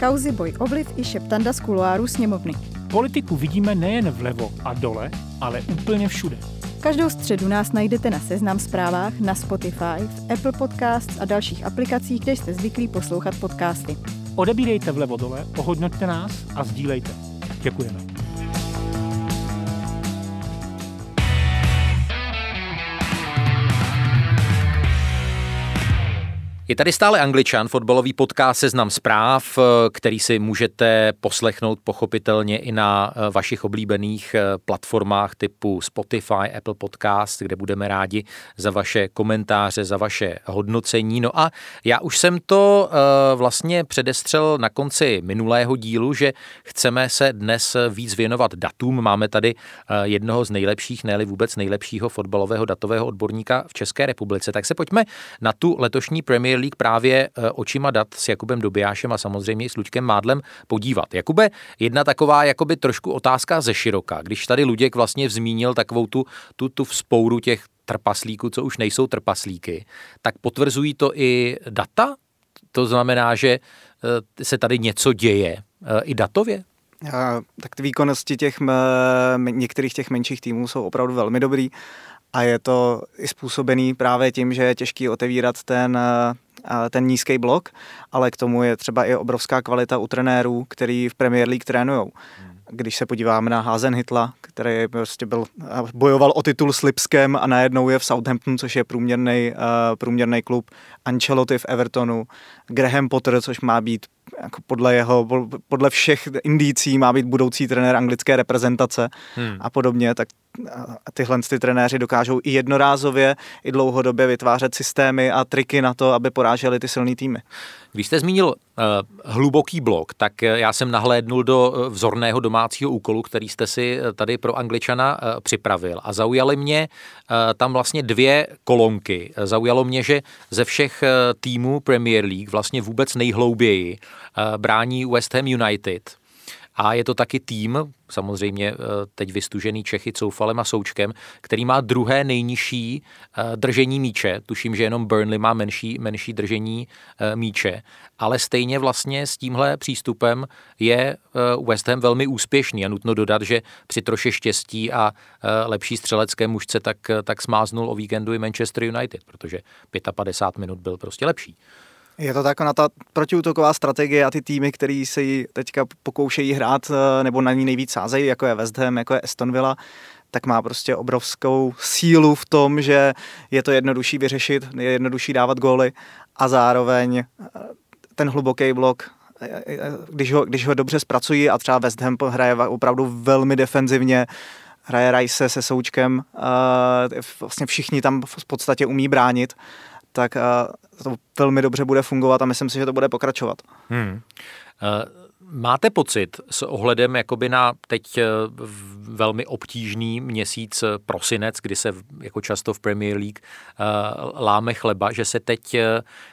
Kauzy Boj Obliv i Šeptanda z kuloáru sněmovny. Politiku vidíme nejen vlevo a dole, ale úplně všude. Každou středu nás najdete na Seznam zprávách, na Spotify, v Apple Podcasts a dalších aplikacích, kde jste zvyklí poslouchat podcasty. Odebírejte vlevo dole, ohodnoťte nás a sdílejte. Děkujeme. Je tady stále Angličan, fotbalový podcast Seznam zpráv, který si můžete poslechnout pochopitelně i na eh, vašich oblíbených eh, platformách typu Spotify, Apple Podcast, kde budeme rádi za vaše komentáře, za vaše hodnocení. No a já už jsem to eh, vlastně předestřel na konci minulého dílu, že chceme se dnes víc věnovat datům. Máme tady jednoho z nejlepších, ne vůbec nejlepšího fotbalového datového odborníka v České republice. Tak se pojďme na tu letošní Premier Premier League právě eh, očima dat s Jakubem Dobijášem a samozřejmě i s Luďkem Mádlem podívat. Jakube, jedna taková jakoby trošku otázka ze široka. Když tady Luděk vlastně zmínil takovou tu, tu, tu vzpouru těch trpaslíků, co už nejsou trpaslíky, tak potvrzují to i data? To znamená, že eh, se tady něco děje eh, i datově? A, tak ty výkonnosti těch některých těch menších týmů jsou opravdu velmi dobrý a je to i způsobený právě tím, že je těžký otevírat ten ten nízký blok, ale k tomu je třeba i obrovská kvalita u trenérů, který v Premier League trénujou. Hmm. Když se podíváme na Hazen Hitla, který prostě byl, bojoval o titul s Lipskem a najednou je v Southampton, což je průměrný, uh, průměrný klub, Ancelotti v Evertonu, Graham Potter, což má být jako podle jeho, podle všech indicí má být budoucí trenér anglické reprezentace hmm. a podobně, tak tyhle ty trenéři dokážou i jednorázově, i dlouhodobě vytvářet systémy a triky na to, aby poráželi ty silné týmy. Když jste zmínil uh, hluboký blok, tak eh, já jsem nahlédnul do eh, vzorného domácího úkolu, který jste si tady pro Angličana uh, připravil a zaujaly mě uh, tam vlastně dvě kolonky. Zaujalo mě, že ze všech uh, týmů Premier League vlastně vůbec nejhlouběji uh, brání West Ham United a je to taky tým, samozřejmě eh, teď vystužený Čechy Coufalem a Součkem, který má druhé nejnižší eh, držení míče. Tuším, že jenom Burnley má menší, menší držení eh, míče. Ale stejně vlastně s tímhle přístupem je West Ham velmi úspěšný a nutno dodat, že při troše štěstí a lepší střelecké mužce tak, tak smáznul o víkendu i Manchester United, protože 55 minut byl prostě lepší. Je to tak, na ta protiútoková strategie a ty týmy, který se ji teďka pokoušejí hrát eh, nebo na ní nejvíc sázejí, jako je West Ham, jako je Aston Villa, tak má prostě obrovskou sílu v tom, že je to jednodušší vyřešit, je jednodušší dávat góly a zároveň eh, ten hluboký blok eh, když ho, když ho dobře zpracují a třeba West Ham hraje opravdu velmi defenzivně, hraje Rice se Součkem, vlastně všichni tam v podstatě umí bránit, tak to velmi dobře bude fungovat a myslím si, že to bude pokračovat. Hmm. Uh, máte pocit s ohledem jakoby na teď eh, velmi obtížný měsíc eh, prosinec, kdy se jako často v Premier League láme chleba, že se teď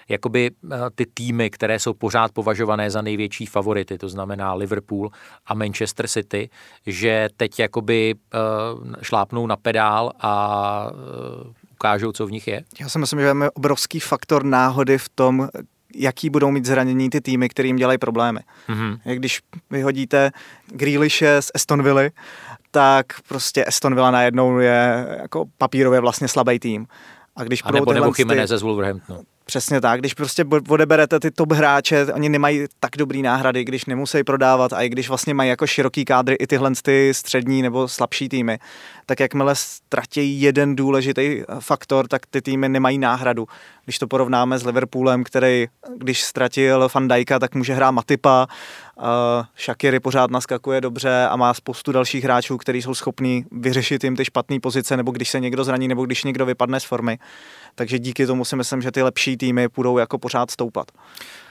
jakoby ty týmy, které jsou pořád považované za největší favority, to znamená Liverpool a Manchester City, že teď jakoby šlápnou na pedál a ukážou, co v nich je? Já si myslím, že máme obrovský faktor náhody v tom, jaký budou mít zranění ty týmy, kterým dělají problémy. Mm-hmm. Když vyhodíte Grealishe z Aston Villa, tak prostě Aston Villa najednou je jako papírově vlastně slabý tým. A když a nebo, nebo Jiménez ze Wolverhamptonu. Přesně tak, když prostě odeberete ty top hráče, oni nemají tak dobrý náhrady, když nemusí prodávat a i když vlastně mají jako široký kádry i tyhle ty střední nebo slabší týmy, tak jakmile ztratí jeden důležitý faktor, tak ty týmy nemají náhradu. Když to porovnáme s Liverpoolem, který když ztratil Van Dijka, tak může hrát Matipa, Shakiri pořád naskakuje dobře a má spoustu dalších hráčů, kteří jsou schopní vyřešit jim ty špatné pozice, nebo když se někdo zraní, nebo když někdo vypadne z formy. Takže díky tomu si myslím, že ty lepší týmy budou jako pořád stoupat.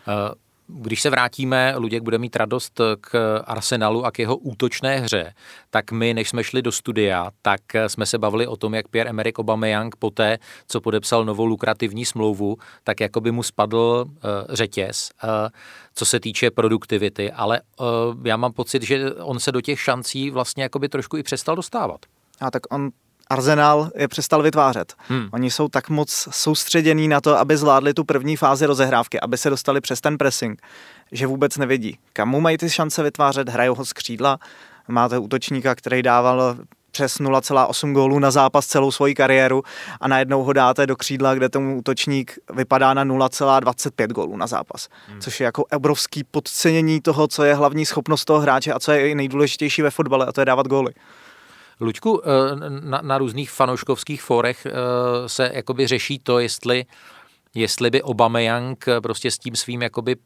Uh když se vrátíme, Luděk bude mít radost k Arsenalu a k jeho útočné hře, tak my, než jsme šli do studia, tak jsme se bavili o tom, jak Pierre-Emerick Aubameyang poté, co podepsal novou lukrativní smlouvu, tak jako by mu spadl uh, řetěz, uh, co se týče produktivity, ale uh, já mám pocit, že on se do těch šancí vlastně jako by trošku i přestal dostávat. A tak on Arsenal je přestal vytvářet. Hmm. Oni jsou tak moc soustředění na to, aby zvládli tu první fázi rozehrávky, aby se dostali přes ten pressing, že vůbec nevidí, kam mu mají ty šance vytvářet, hrajou ho z křídla, Máte útočníka, který dával přes 0,8 gólů na zápas celou svoji kariéru a najednou ho dáte do křídla, kde tomu útočník vypadá na 0,25 gólů na zápas. Hmm. Což je jako obrovský podcenění toho, co je hlavní schopnost toho hráče a co je nejdůležitější ve fotbale a to je dávat góly. Luďku, eh, na, na různých fanouškovských forech eh, se jakoby řeší to, jestli jestli by Aubameyang prostě s tím svým jakoby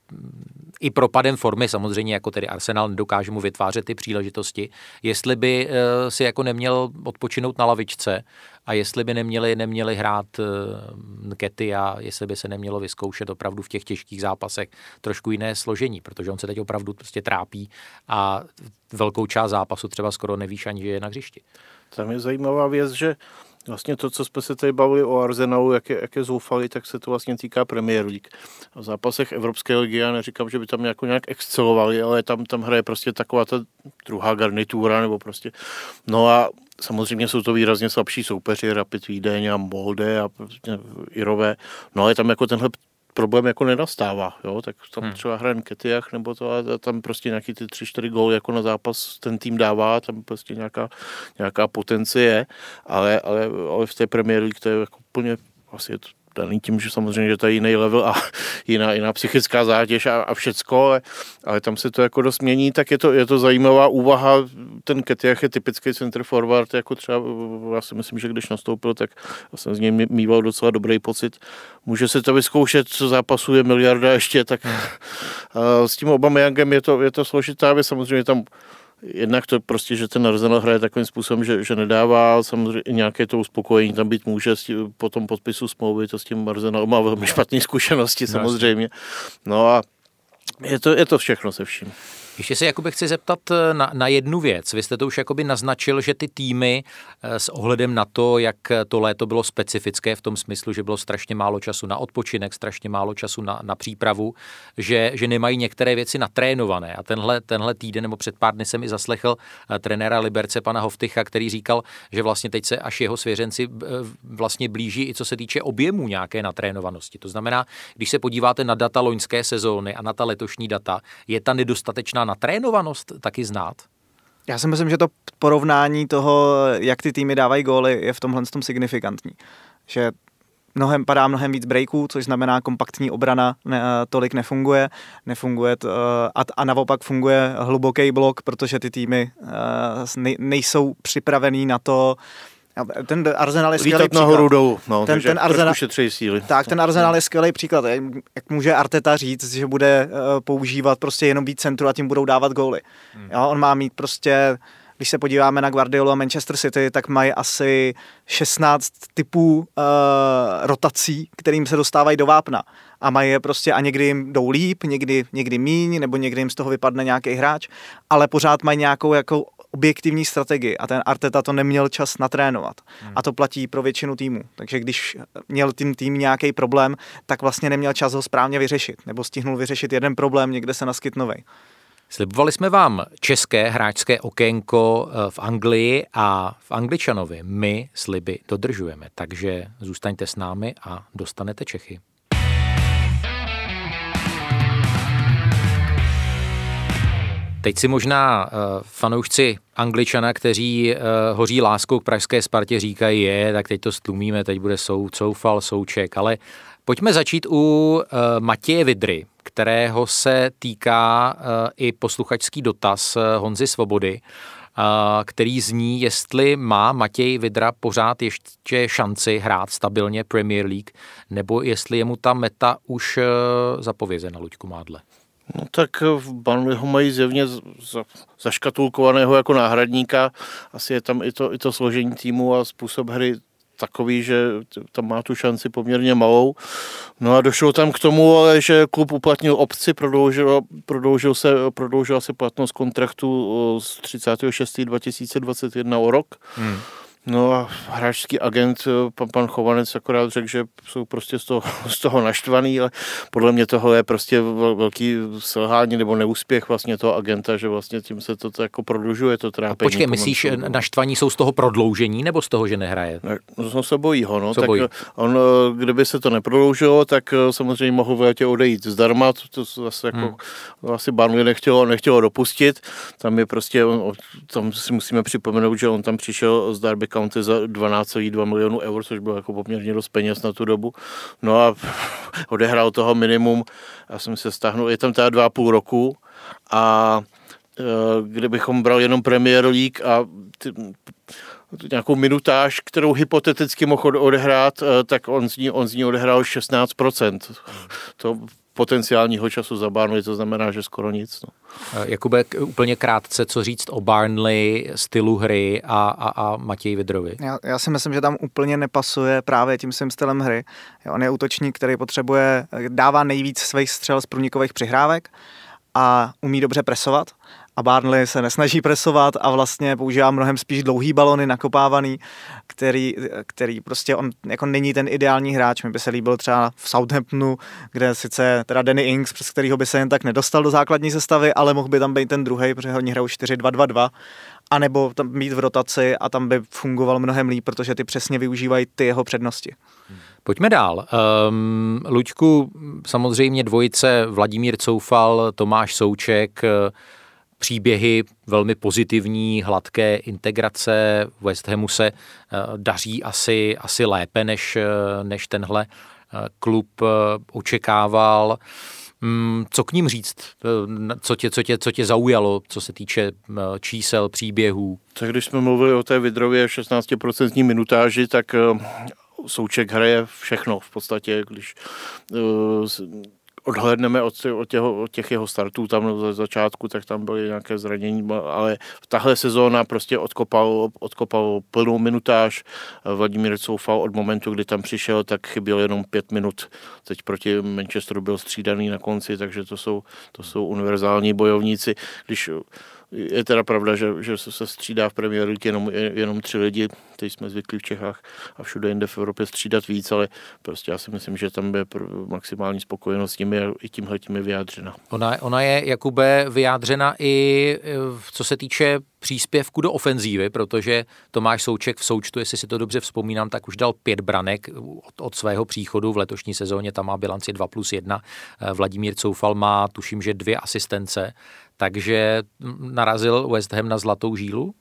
i propadem formy, samozřejmě jako tedy Arsenal nedokáže mu vytvářet ty příležitosti, jestli by eh, si jako neměl odpočinout na lavičce a jestli by neměli, neměli hrát Kety a jestli by se nemělo vyzkoušet opravdu v těch těžkých zápasech trošku jiné složení, protože on se teď opravdu prostě trápí a velkou část zápasu třeba skoro nevíš ani, že je na hřišti. Tam je zajímavá věc, že Vlastně to, co jsme se tady bavili o Arsenalu, jak je, jak je zoufalý, tak se to vlastně týká Premier League. V zápasech Evropské ligy, já neříkám, že by tam jako nějak excelovali, ale tam, tam hraje prostě taková ta druhá garnitura, nebo prostě, no a samozřejmě jsou to výrazně slabší soupeři, Rapid Vídeň a Molde a prostě Irové, no ale tam jako tenhle problém jako nenastává, jo, tak tam hmm. třeba hraje Ketiach nebo to a tam prostě nějaký ty tři, čtyři góly jako na zápas ten tým dává, tam prostě nějaká, nějaká potencie je, ale, ale, ale v té Premier League to je jako úplně asi je to daný tím, že samozřejmě, že to je jiný level a jiná, jiná psychická zátěž a, a všecko, ale, ale, tam se to jako dost mění, tak je to, je to zajímavá úvaha. Ten Ketiach je typický center forward, jako třeba, já si myslím, že když nastoupil, tak jsem z něj mýval docela dobrý pocit. Může se to vyzkoušet, co zápasů je miliarda ještě, tak s tím Obameyangem je to, je to složitá věc, samozřejmě tam jednak to prostě, že ten Arsenal hraje takovým způsobem, že, že nedává samozřejmě nějaké to uspokojení tam být může tím, po tom podpisu smlouvy, to s tím Arsenal má velmi špatné zkušenosti samozřejmě. No a je to, je to všechno se vším. Ještě se jakoby chci zeptat eh, na, na jednu věc. Vy jste to už jakoby naznačil, že ty týmy eh, s ohledem na to, jak to léto bylo specifické v tom smyslu, že bylo strašně málo času na odpočinek, strašně málo času na, na přípravu, že, že nemají některé věci natrénované. A tenhle, tenhle týden nebo před pár dny jsem i zaslechl eh, trenéra Liberce, pana Hoftycha, který říkal, že vlastně teď se až jeho svěřenci vlastně blíží i co se týče objemu nějaké natrénovanosti. To znamená, když se podíváte na data loňské sezóny a na ta letošní data, je ta nedostatečná natrénovanost taky znát? Já si myslím, že to porovnání toho, jak ty týmy dávají góly, je v tomhle tom signifikantní. Že mnohem, padá mnohem víc breaků, což znamená kompaktní obrana ne, tolik nefunguje, nefunguje t, a, a naopak funguje hluboký blok, protože ty týmy ne, nejsou připravený na to, ten Arsenal je skvělý příklad. nahoru dolů, no, ten, ten Arsenal, síly. Tak, ten Arsenal je skvělý příklad. Jak může Arteta říct, že bude uh, používat prostě jenom víc centru a tím budou dávat góly. Hmm. Jo, on má mít prostě když se podíváme na Guardiola a Manchester City, tak mají asi 16 typů uh, rotací, kterým se dostávají do vápna. A mají je prostě a někdy jim jdou líp, někdy, někdy míň, nebo někdy jim z toho vypadne nějaký hráč, ale pořád mají nějakou jako objektivní strategii a ten Arteta to neměl čas natrénovat. Hmm. A to platí pro většinu týmu. Takže když měl tým tým nějaký problém, tak vlastně neměl čas ho správně vyřešit. Nebo stihnul vyřešit jeden problém, někde se naskyt novej. Slibovali jsme vám české hráčské okénko eh, v Anglii a v Angličanovi. My sliby dodržujeme, takže zůstaňte s námi a dostanete Čechy. Teď si možná uh, fanoušci Angličana, kteří uh, hoří láskou k pražské Spartě, říkají, je, tak teď to stlumíme, teď bude sou, soufal, souček, ale pojďme začít u uh, Matěje Vidry, kterého se týká uh, i posluchačský dotaz uh, Honzy Svobody, uh, který zní, jestli má Matěj Vidra pořád ještě šanci hrát stabilně Premier League, nebo jestli je mu ta meta už uh, zapovězena, Luďku Mádle. No tak v Burnley ho mají zjevně za, zaškatulkovaného jako náhradníka. Asi je tam i to, i to složení týmu a způsob hry takový, že tam má tu šanci poměrně malou. No a došlo tam k tomu, ale že klub uplatnil obci, prodloužil, prodloužil se, prodloužila se platnost kontraktu z 36. 2021 o rok. Hmm. No a hráčský agent, eh, pan, pan Chovanec akorát řekl, že jsou prostě z toho, z toho naštvaný, ale podle mě toho je prostě velký selhání nebo neúspěch vlastně toho agenta, že vlastně tím se to, to jako prodlužuje to trápení. Počkej, myslíš, no. naštvaní jsou z toho prodloužení nebo z toho, že nehraje? Ne, no se bojí ho, no. Tak bojí? on, kdyby se to neprodloužilo, tak samozřejmě mohl v létě odejít zdarma, to, to zase jako hmm. asi Barnley nechtělo, nechtělo dopustit. Tam je prostě, tam si musíme připomenout, že on tam přišel z Darby County za 12,2 milionů eur, což bylo jako poměrně dost peněz na tu dobu. No a odehrál toho minimum, já jsem se stáhnul, je tam teda dva půl roku a e, kdybychom brali jenom Premier League a ty, nějakou minutáž, kterou hypoteticky mohl odehrát, e, tak on z ní, on z ní odehrál 16%. To potenciálního času za Barnley, to znamená, že skoro nic. No. Eh, Jakube, úplně krátce, co říct o Barnley, stylu hry a, a, a Matěj Vidrovi? Já, já si myslím, že tam úplně nepasuje právě tím svým stylem hry. On je útočník, který potřebuje, dává nejvíc svých střel z průnikových přihrávek a umí dobře presovat a Barnley se nesnaží presovat a vlastně používá mnohem spíš dlouhý balony nakopávaný, který, který prostě on jako není ten ideální hráč. Mi by se líbil třeba v Southamptonu, kde sice teda Danny Ings, přes kterého by se jen tak nedostal do základní sestavy, ale mohl by tam být ten druhý, protože oni hrajou 4-2-2-2 a nebo tam mít v rotaci a tam by fungoval mnohem líp, protože ty přesně využívají ty jeho přednosti. Pojďme dál. Um, Luďku, samozřejmě dvojice Vladimír Coufal, Tomáš Souček, příběhy velmi pozitivní, hladké integrace. West Hamu se daří asi, asi lépe, než, než tenhle klub očekával. Mm, co k ním říct? Co tě, co, tě, co tě zaujalo, co se týče čísel, příběhů? Tak když jsme mluvili o té Vidrově 16% minutáži, tak Souček hraje všechno v podstatě, když odhledneme od, od, těho, od těch jeho startů tam za začátku, tak tam byly nějaké zranění, ale v tahle sezóna prostě odkopal, odkopal plnou minutáž. Vladimír Coufal od momentu, kdy tam přišel, tak chyběl jenom pět minut. Teď proti Manchesteru byl střídaný na konci, takže to jsou, to jsou univerzální bojovníci. Když je teda pravda, že, že se střídá v Premier League jenom, jenom tři lidi, teď jsme zvyklí v Čechách a všude jinde v Evropě střídat víc, ale prostě já si myslím, že tam je maximální spokojenost s nimi i tímhle tím je vyjádřena. Ona, ona je, Jakube, vyjádřena i co se týče příspěvku do ofenzívy, protože Tomáš Souček v součtu, jestli si to dobře vzpomínám, tak už dal pět branek od, od svého příchodu v letošní sezóně, tam má bilanci 2 plus 1. Vladimír Coufal má, tuším, že dvě asistence, takže narazil West Ham na zlatou žílu?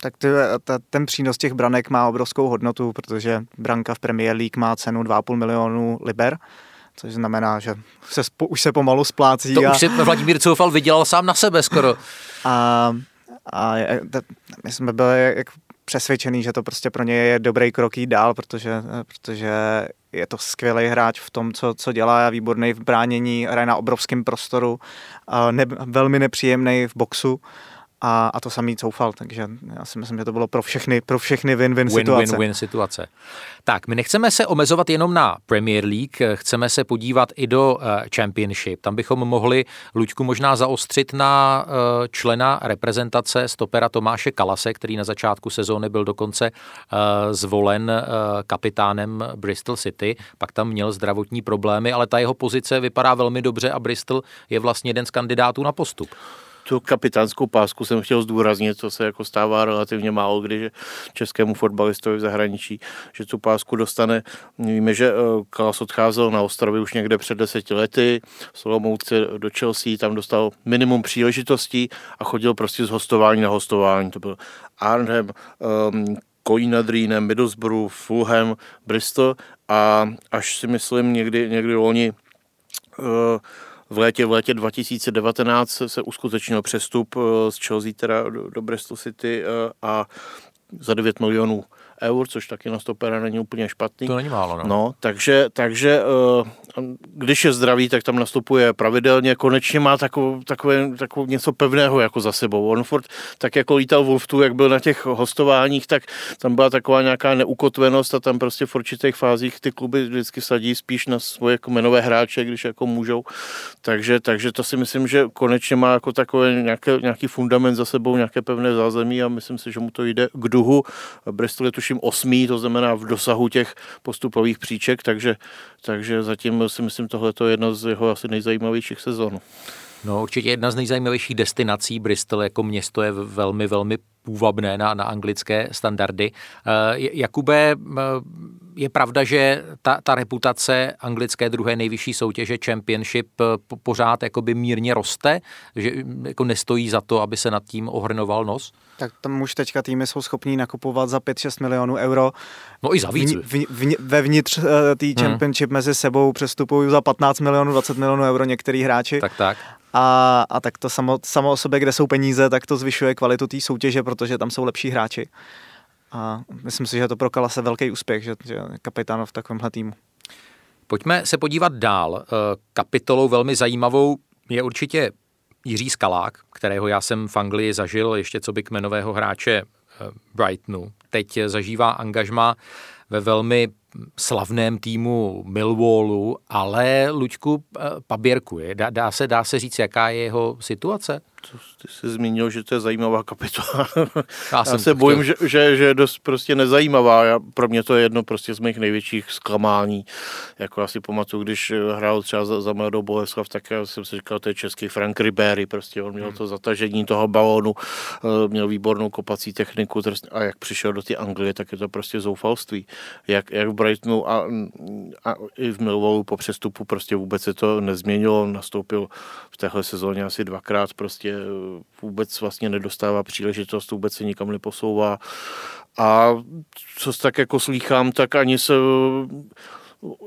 Tak ty, ta, ten přínos těch branek má obrovskou hodnotu, protože branka v Premier League má cenu 2,5 milionů liber, což znamená, že se, už se pomalu splácí. To a, už se Vladimír Coufal vydělal sám na sebe skoro. A, a my jsme byli jak přesvědčený, že to prostě pro ně je dobrý krok jít dál, protože, protože je to skvělý hráč v tom, co, co dělá, výborný v bránění, hraje na obrovském prostoru, ne, velmi nepříjemný v boxu a, a to samý coufal, takže já si myslím, že to bylo pro všechny, pro všechny win-win situace. Win-win situace. Tak, my nechceme se omezovat jenom na Premier League, chceme se podívat i do uh, Championship. Tam bychom mohli, Luďku, možná zaostřit na uh, člena reprezentace stopera Tomáše Kalase, který na začátku sezóny byl dokonce uh, zvolen uh, kapitánem Bristol City, pak tam měl zdravotní problémy, ale ta jeho pozice vypadá velmi dobře a Bristol je vlastně jeden z kandidátů na postup tu kapitánskou pásku jsem chtěl zdůraznit, co se jako stává relativně málo, když českému fotbalistovi v zahraničí, že tu pásku dostane. Víme, že eh, Kalas odcházel na ostrovy už někde před deseti lety, Solomouce do Chelsea, tam dostal minimum příležitostí a chodil prostě z hostování na hostování. To byl Arnhem, um, Coin nad Rýnem, Middlesbrough, Fulham, Bristol a až si myslím někdy, někdy loni uh, v létě, v létě 2019 se uskutečnil přestup eh, z Chelsea teda do, do Bristol City eh, a za 9 milionů eur, což taky na stopera není úplně špatný. To není málo, no. no takže, takže uh, když je zdravý, tak tam nastupuje pravidelně, konečně má takovou, takové, takovou něco pevného jako za sebou. On furt, tak jako lítal Wolftu, jak byl na těch hostováních, tak tam byla taková nějaká neukotvenost a tam prostě v určitých fázích ty kluby vždycky sadí spíš na svoje kmenové hráče, když jako můžou. Takže, takže to si myslím, že konečně má jako takové nějaké, nějaký fundament za sebou, nějaké pevné zázemí a myslím si, že mu to jde k duhu. Bristol je tuším osmý, to znamená v dosahu těch postupových příček, takže, takže zatím si myslím, tohle je jedno z jeho asi nejzajímavějších sezon. No určitě jedna z nejzajímavějších destinací Bristol jako město je velmi, velmi půvabné na, na anglické standardy. Uh, Jakube, uh, je pravda, že ta, ta reputace anglické druhé nejvyšší soutěže Championship uh, pořád jakoby mírně roste, že jako nestojí za to, aby se nad tím ohrnoval nos? Tak tam už teďka týmy jsou schopní nakupovat za 5-6 milionů euro. No i za víc. V, v, v, vevnitř té hmm. Championship hmm. mezi sebou přestupují za 15 milionů, 20 milionů euro některý hráči. Tak, tak. A, a tak to samo, samo o sobě, kde jsou peníze, tak to zvyšuje kvalitu té soutěže, protože tam jsou lepší hráči. A myslím si, že je to pro Kalase velký úspěch, že, že kapitán v takovémhle týmu. Pojďme se podívat dál. Eh, kapitolou velmi zajímavou je určitě Jiří Skalák, kterého já jsem v Anglii zažil ještě co by kmenového hráče eh, Brightonu. Teď zažívá angažma ve velmi slavném týmu Millwallu, ale Luďku eh, paběrkuje. Dá, dá, se, dá se říct, jaká je jeho situace? Ty jsi zmínil, že to je zajímavá kapitola. Já, Já se bojím, že, že, že je dost prostě nezajímavá. Já, pro mě to je jedno prostě z mých největších zklamání. Jako asi pamatuju, když hrál třeba za, za Mladou Boleslav, tak já jsem si říkal, to je český Frank Ribery, prostě on měl hmm. to zatažení toho balónu, eh, měl výbornou kopací techniku a jak přišel do té Anglie, tak je to prostě zoufalství. Jak, jak v Brightonu a, a i v Millwallu po přestupu prostě vůbec se to nezměnilo. Nastoupil v téhle sezóně asi dvakrát prostě vůbec vlastně nedostává příležitost, vůbec se nikam neposouvá. A co tak jako slýchám, tak ani se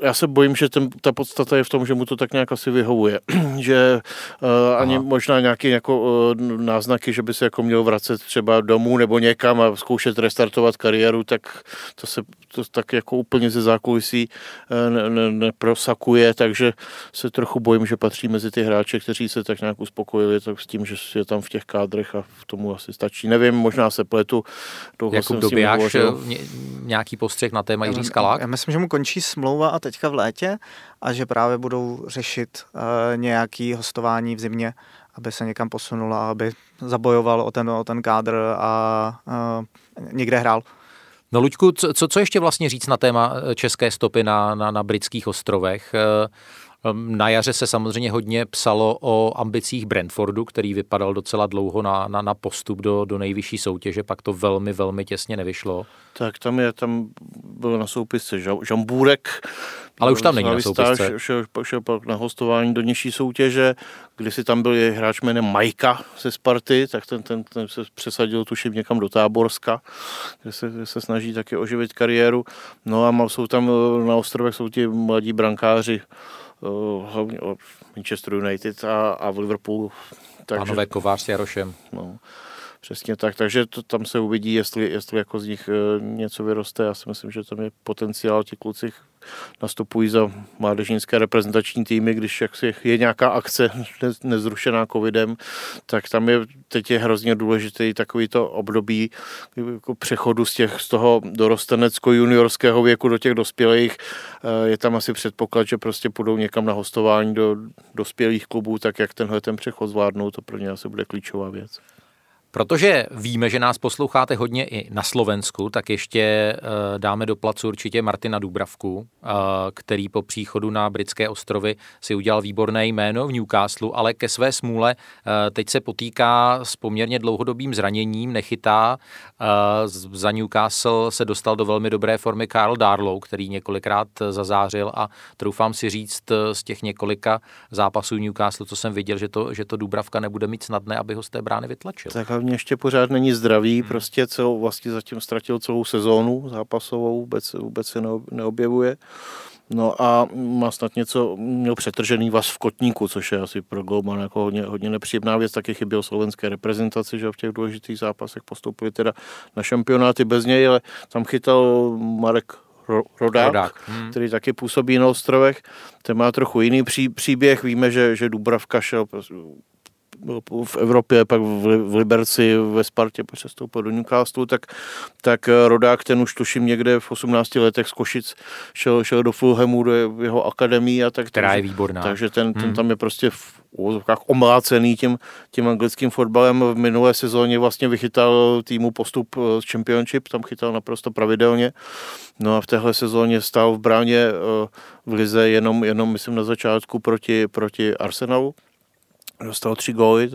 já se bojím, že ten, ta podstata je v tom, že mu to tak nějak asi vyhovuje. že uh, ani možná nějaké jako, uh, náznaky, že by se jako měl vracet třeba domů nebo někam a zkoušet restartovat kariéru, tak to se to tak jako úplně ze zákulisí uh, ne, ne, neprosakuje, takže se trochu bojím, že patří mezi ty hráče, kteří se tak nějak uspokojili tak s tím, že je tam v těch kádrech a v tomu asi stačí. Nevím, možná se pletu. Jakub Dobijáš, nějaký postřeh na téma Jiří Skalák? Já myslím, že mu končí smlouva smlouva a teďka v létě a že právě budou řešit uh, nějaký hostování v zimě, aby se někam posunula, aby zabojoval o ten, o ten kádr a uh, někde hrál. No Luďku, co, co ještě vlastně říct na téma eh, české stopy na, na, na britských ostrovech? Na jaře se samozřejmě hodně psalo o ambicích Brentfordu, který vypadal docela dlouho na, na, na postup do, do nejvyšší soutěže, pak to velmi, velmi těsně nevyšlo. Tak tam je, tam byl na soupisce Žambůrek, ale už tam není na soupisce. Šel, šel pak na hostování do nižší soutěže, kde si tam byl je hráč jménem Majka ze Sparty, tak ten, ten, ten se přesadil tuším někam do Táborska, kde se, kde se snaží taky oživit kariéru. No a jsou tam na ostrovech jsou ti mladí brankáři, Eh, hlavně o Manchester United a, a v Liverpoolu. Takže, Pánové Kovář s Jarošem. No, přesně tak, takže to, tam se uvidí, jestli, jestli jako z nich eh, něco vyroste. Já si myslím, že tam je potenciál, ti kluci nastupují za mládežnické reprezentační týmy, když jaksi je nějaká akce nezrušená covidem, tak tam je teď je hrozně důležitý takový to období jako přechodu z, těch, z toho dorostenecko-juniorského věku do těch dospělých. Eh, je tam asi předpoklad, že prostě půjdou někam na hostování do dospělých klubů, tak jak tenhle ten přechod zvládnou, to pro ně asi bude klíčová věc. Protože víme, že nás posloucháte hodně i na Slovensku, tak ještě eh, dáme do placu určitě Martina Dubravku, eh, který po příchodu na britské ostrovy si udělal výborné jméno v Newcastle, ale ke své smůle eh, teď se potýká s poměrně dlouhodobým zraněním, nechytá. Za Newcastle se dostal do velmi dobré formy Karl Darlow, který několikrát zazářil a troufám si říct z těch několika zápasů Newcastle, co jsem viděl, že to, že to Dubravka nebude mít snadné, aby ho z té brány vytlačil. Tak hlavně ještě pořád není zdravý, hmm. prostě celou, vlastně zatím ztratil celou sezónu zápasovou, vůbec, vůbec se neobjevuje. No a má snad něco, měl přetržený vás v kotníku, což je asi pro Golman jako hodně, hodně nepříjemná věc, taky chyběl slovenské reprezentaci, že v těch důležitých zápasech postoupili teda na šampionáty bez něj, ale tam chytal Marek Rodák, Rodák, hmm. který taky působí na ostrovech. Ten má trochu jiný pří, příběh. Víme, že, že Dubravka šel prostě v Evropě, pak v Liberci, ve Spartě, pak přestoupil do Newcastle, tak, tak Rodák ten už tuším někde v 18 letech z Košic šel, šel do Fulhamu, do jeho akademii a tak. Která je výborná. Takže ten, ten hmm. tam je prostě v úvozovkách omlácený tím, tím anglickým fotbalem. V minulé sezóně vlastně vychytal týmu postup z Championship, tam chytal naprosto pravidelně. No a v téhle sezóně stál v bráně v Lize jenom, jenom myslím na začátku proti, proti Arsenalu, dostal tři góly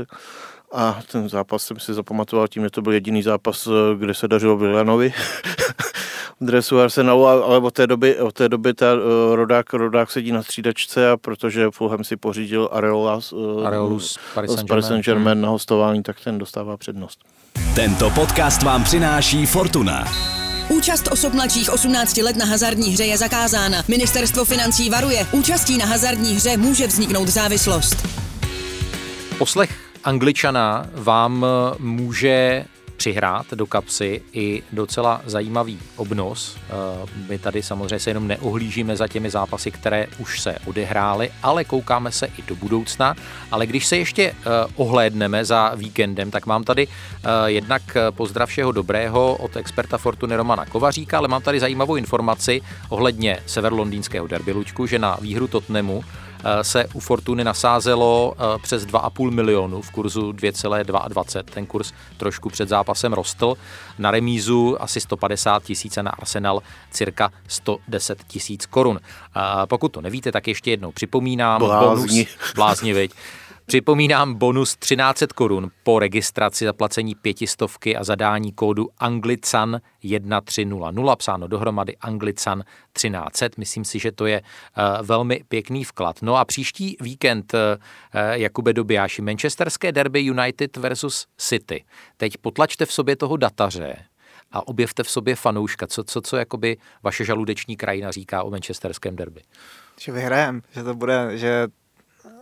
a ten zápas jsem si zapamatoval tím, že to byl jediný zápas, kde se dařilo Villanovi v dresu Arsenalu, ale od té doby, od té doby ta uh, rodák, rodák sedí na střídačce a protože Fulham si pořídil Areola uh, Areolus Paris Saint-Germain, Saint hmm. na hostování, tak ten dostává přednost. Tento podcast vám přináší Fortuna. Účast osob mladších 18 let na hazardní hře je zakázána. Ministerstvo financí varuje. Účastí na hazardní hře může vzniknout závislost. Poslech Angličana vám může přihrát do kapsy i docela zajímavý obnos. Eh, my tady samozřejmě se jenom neohlížíme za těmi zápasy, které už se odehrály, ale koukáme se i do budoucna. Ale když se ještě eh, ohlédneme za víkendem, tak mám tady eh, jednak pozdrav všeho dobrého od experta Fortuny Romana Kovaříka, ale mám tady zajímavou informaci ohledně severlondýnského derby Lučku, že na výhru Tottenhamu Eh, se u Fortuny nasázelo eh, přes 2,5 milionu v kurzu 2,22. Ten kurz trošku před zápasem rostl. Na remízu asi 150 tisíc a na Arsenal cirka 110 tisíc korun. Eh, pokud to nevíte, tak ještě jednou připomínám. Blázni. Bonus, blázni, viď? Připomínám bonus 1300 korun po registraci zaplacení pětistovky a zadání kódu Anglican 1300, psáno dohromady Anglican 1300. Myslím si, že to je uh, velmi pěkný vklad. No a příští víkend, uh, Jakube Dobijáši, Manchesterské derby United versus City. Teď potlačte v sobě toho dataře, a objevte v sobě fanouška. Co, co, co jakoby vaše žaludeční krajina říká o manchesterském derby? Že vyhrajem, že to bude, že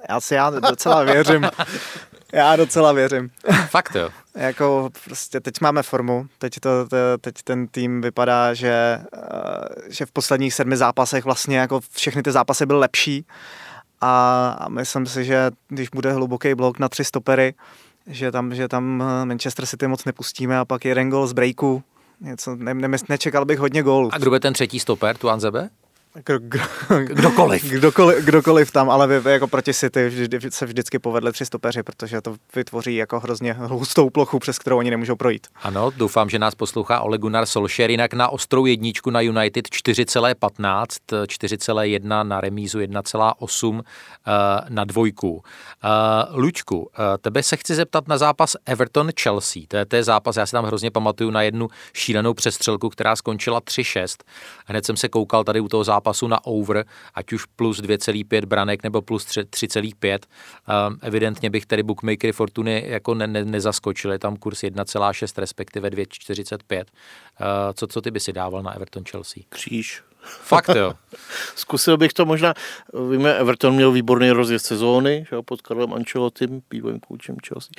já si já docela věřím. Já docela věřím. Fakt jo. jako prostě teď máme formu, teď, to, to, teď ten tým vypadá, že, eh, že v posledních sedmi zápasech vlastně jako všechny ty zápasy byly lepší a, a myslím si, že když bude hluboký blok na tři stopery, že tam, že tam eh, Manchester City moc nepustíme a pak jeden gol z breaku, něco, ne, ne, nečekal bych hodně gólů. A kdo bude ten třetí stoper, tu Anzebe? Kdo, kdo, kdokoliv. kdokoliv. Kdokoliv tam, ale vy, vy jako proti City vždy, se vždycky povedly tři stopeři, protože to vytvoří jako hrozně hustou plochu, přes kterou oni nemůžou projít. Ano, doufám, že nás poslouchá Ole Gunnar Solskjaer, jinak na ostrou jedničku na United 4,15, 4,1 na remízu 1,8 eh, na dvojku. Eh, Lučku, eh, tebe se chci zeptat na zápas Everton-Chelsea. To je, to je zápas, já si tam hrozně pamatuju na jednu šílenou přestřelku, která skončila 3-6. Hned jsem se koukal tady u toho zápasu zápasu na over, ať už plus 2,5 branek nebo plus 3,5. Ehm, evidentně bych tedy bookmakery Fortuny jako ne, ne, nezaskočili, tam kurz 1,6 respektive 2,45. Ehm, co, co ty by si dával na Everton Chelsea? Kříž. Fakt jo. Zkusil bych to možná, víme, Everton měl výborný rozjezd sezóny, že, pod Karlem Ancelotym, bývalým koučem Chelsea.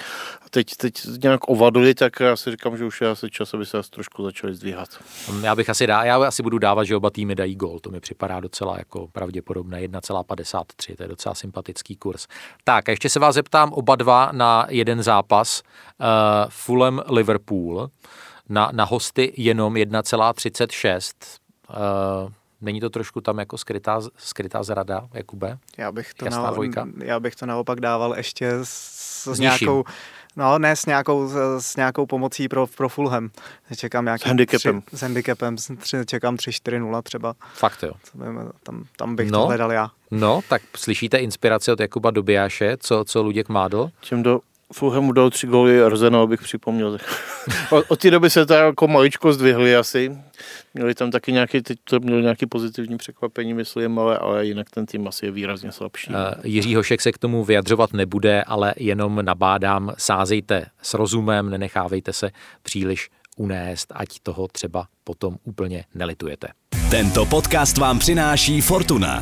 A teď, teď nějak ovadili, tak já si říkám, že už je asi čas, aby se trošku začali zdvíhat. Já bych asi dá, já asi budu dávat, že oba týmy dají gol, to mi připadá docela jako pravděpodobné, 1,53, to je docela sympatický kurz. Tak a ještě se vás zeptám oba dva na jeden zápas, uh, Fulham Liverpool, na, na hosty jenom 1,36, Uh, není to trošku tam jako skrytá, skrytá zrada, Jakube? Já bych to, na, já bych to naopak dával ještě s, s nějakou, no ne s nějakou, s nějakou pomocí pro, pro Fulham. Čekám nějaký s handicapem. Tři, s handicapem, tři, čekám 3-4-0 třeba. Fakt jo. Tam, tam bych no, to hledal já. No, tak slyšíte inspiraci od Jakuba Dobijáše, co, co Luděk Mádl? Čím do Fulhamu dal tři góly Arsenal, bych připomněl. od, od té doby se to jako maličko zdvihli asi. Měli tam taky nějaký, teď to měl nějaký pozitivní překvapení, myslím, ale, ale jinak ten tým asi je výrazně slabší. Uh, Jiří Hošek se k tomu vyjadřovat nebude, ale jenom nabádám, sázejte s rozumem, nenechávejte se příliš unést, ať toho třeba potom úplně nelitujete. Tento podcast vám přináší Fortuna.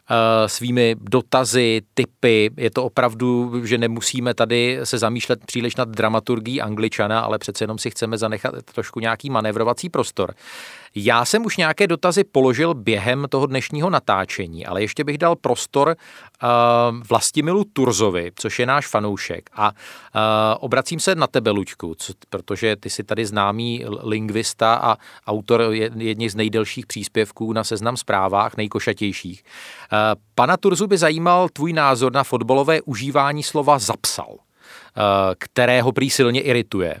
svými dotazy, typy. Je to opravdu, že nemusíme tady se zamýšlet příliš nad dramaturgií angličana, ale přece jenom si chceme zanechat trošku nějaký manevrovací prostor. Já jsem už nějaké dotazy položil během toho dnešního natáčení, ale ještě bych dal prostor uh, Vlastimilu Turzovi, což je náš fanoušek. A uh, obracím se na tebe, Luďku, co, protože ty jsi tady známý lingvista a autor jedných z nejdelších příspěvků na seznam zprávách, nejkošatějších. Uh, pana Turzu by zajímal tvůj názor na fotbalové užívání slova zapsal, uh, kterého prý silně irituje.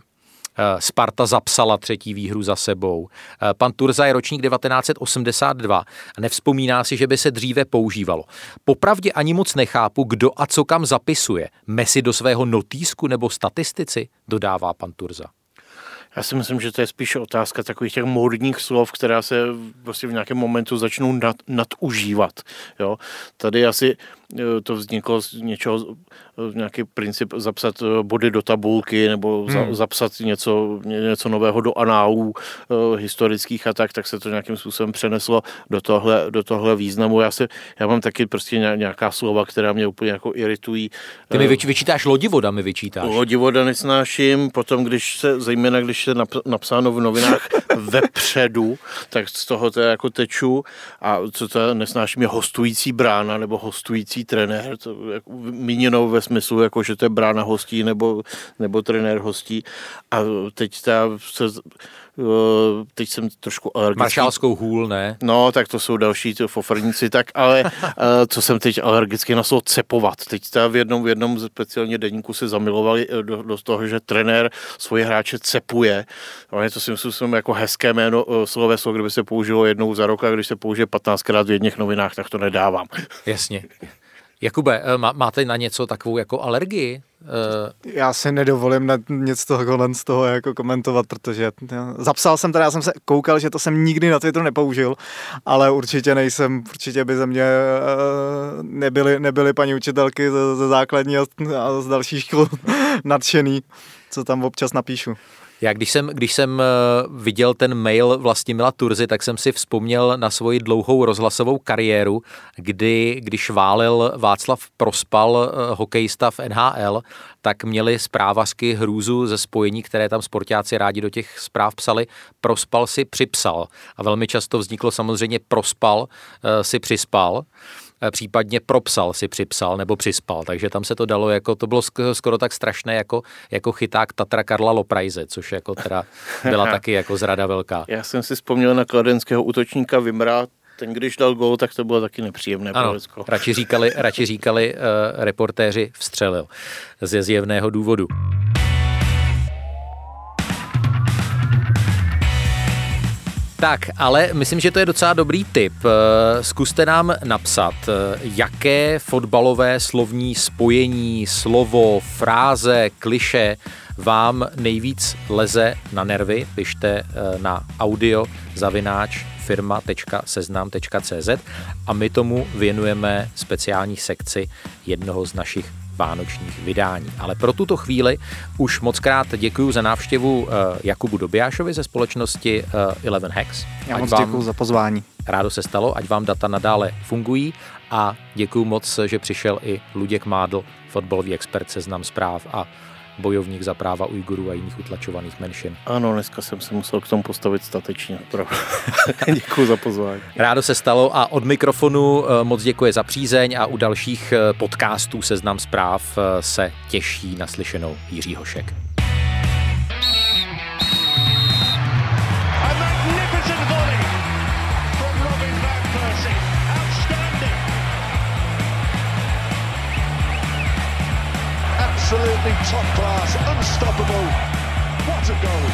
Eh, Sparta zapsala třetí výhru za sebou. Eh, pan Turza je ročník 1982 a nevzpomíná si, že by se dříve používalo. Popravdě ani moc nechápu, kdo a co kam zapisuje. Messi do svého notýsku nebo statistici, dodává pan Turza. Já si myslím, že to je spíše otázka takových těch módních slov, která se vlastně v nějakém momentu začnou nad, nadužívat. Jo? Tady asi to vzniklo z něčeho, eh, nějaký princip zapsat eh, body do tabulky nebo hmm. zapsat něco, něco nového do análů historických a tak, tak se to nějakým způsobem přeneslo do tohle, do tohle významu. Já, se, já mám taky prostě nějaká slova, která mě úplně jako iritují. Ty mi vyčítáš lodivoda, mi vyčítáš. Lodivoda nesnáším, potom když se, zejména když se napsáno v novinách vepředu, tak z toho to jako teču a co to nesnáším je hostující brána nebo hostující hostí trenér, to jako míněno ve smyslu, jako že to je brána hostí nebo, nebo trenér hostí. A teď ta se Eh, teď jsem trošku alergický. Maršálskou hůl, ne? No, tak to jsou další fofrníci, tak ale eh, co jsem teď alergicky na slovo cepovat. Teď ta v jednom, v jednom speciálně denníku se zamilovali eh, do, do toho, že trenér svoje hráče cepuje. Je to si myslím jako hezké jméno sloveso, kdyby se použilo jednou za rok a když se použije 15krát v jedných novinách, tak to nedávám. Jasně. Jakube, máte na něco takovou jako alergii? Uh, já si nedovolím na něco toho, z toho jako komentovat, protože zapsal jsem teda, já jsem se koukal, že to jsem nikdy na Twitteru nepoužil, ale určitě nejsem, určitě by ze mě uh, nebyly, nebyly paní učitelky ze, ze základní a z dalších škol nadšený, co tam občas napíšu. Já když jsem, když jsem eh, viděl ten mail vlastně Mila Turzy, tak jsem si vzpomněl na svoji dlouhou rozhlasovou kariéru, kdy, když válil Václav Prospal, eh, hokejista v NHL, tak měli zprávazky hrůzu ze spojení, které tam sportáci rádi do těch zpráv psali. Prospal si připsal. A velmi často vzniklo samozřejmě prospal eh, si přispal. Eh, případně propsal si připsal nebo přispal, takže tam se to dalo jako, to bylo skoro tak strašné jako, jako chyták Tatra Karla Loprajze, což jako teda byla taky jako zrada velká. Já jsem si vzpomněl na kladenského útočníka Vimra, ten když dal gol, tak to bylo taky nepříjemné. Ano, radši říkali, radši říkali uh, reportéři vstřelil ze zjevného důvodu. Tak, ale myslím, že to je docela dobrý tip. Eh, zkuste nám napsat, eh, jaké fotbalové slovní spojení, slovo, fráze, kliše vám nejvíc leze na nervy. Pište eh, na audio zavináč firma.seznam.cz a my tomu věnujeme speciální sekci jednoho z našich vánočních vydání. Ale pro tuto chvíli už moc krát děkuji za návštěvu eh, Jakubu Dobijášovi ze společnosti eh, Eleven Hacks. Já ať moc děkuji za pozvání. Rádo se stalo, ať vám data nadále fungují a děkuji moc, že přišel i Luděk Mádl, fotbalový expert seznam zpráv a bojovník za práva Ujgurů a jiných utlačovaných menšin. Ano, dneska jsem se musel k tomu postavit statečně. děkuji za pozvání. Rádo se stalo a od mikrofonu eh, moc děkuji za přízeň a u dalších eh, podcastů Seznam zpráv eh, se těší naslyšenou Jiří Hošek. top class, unstoppable. What a goal!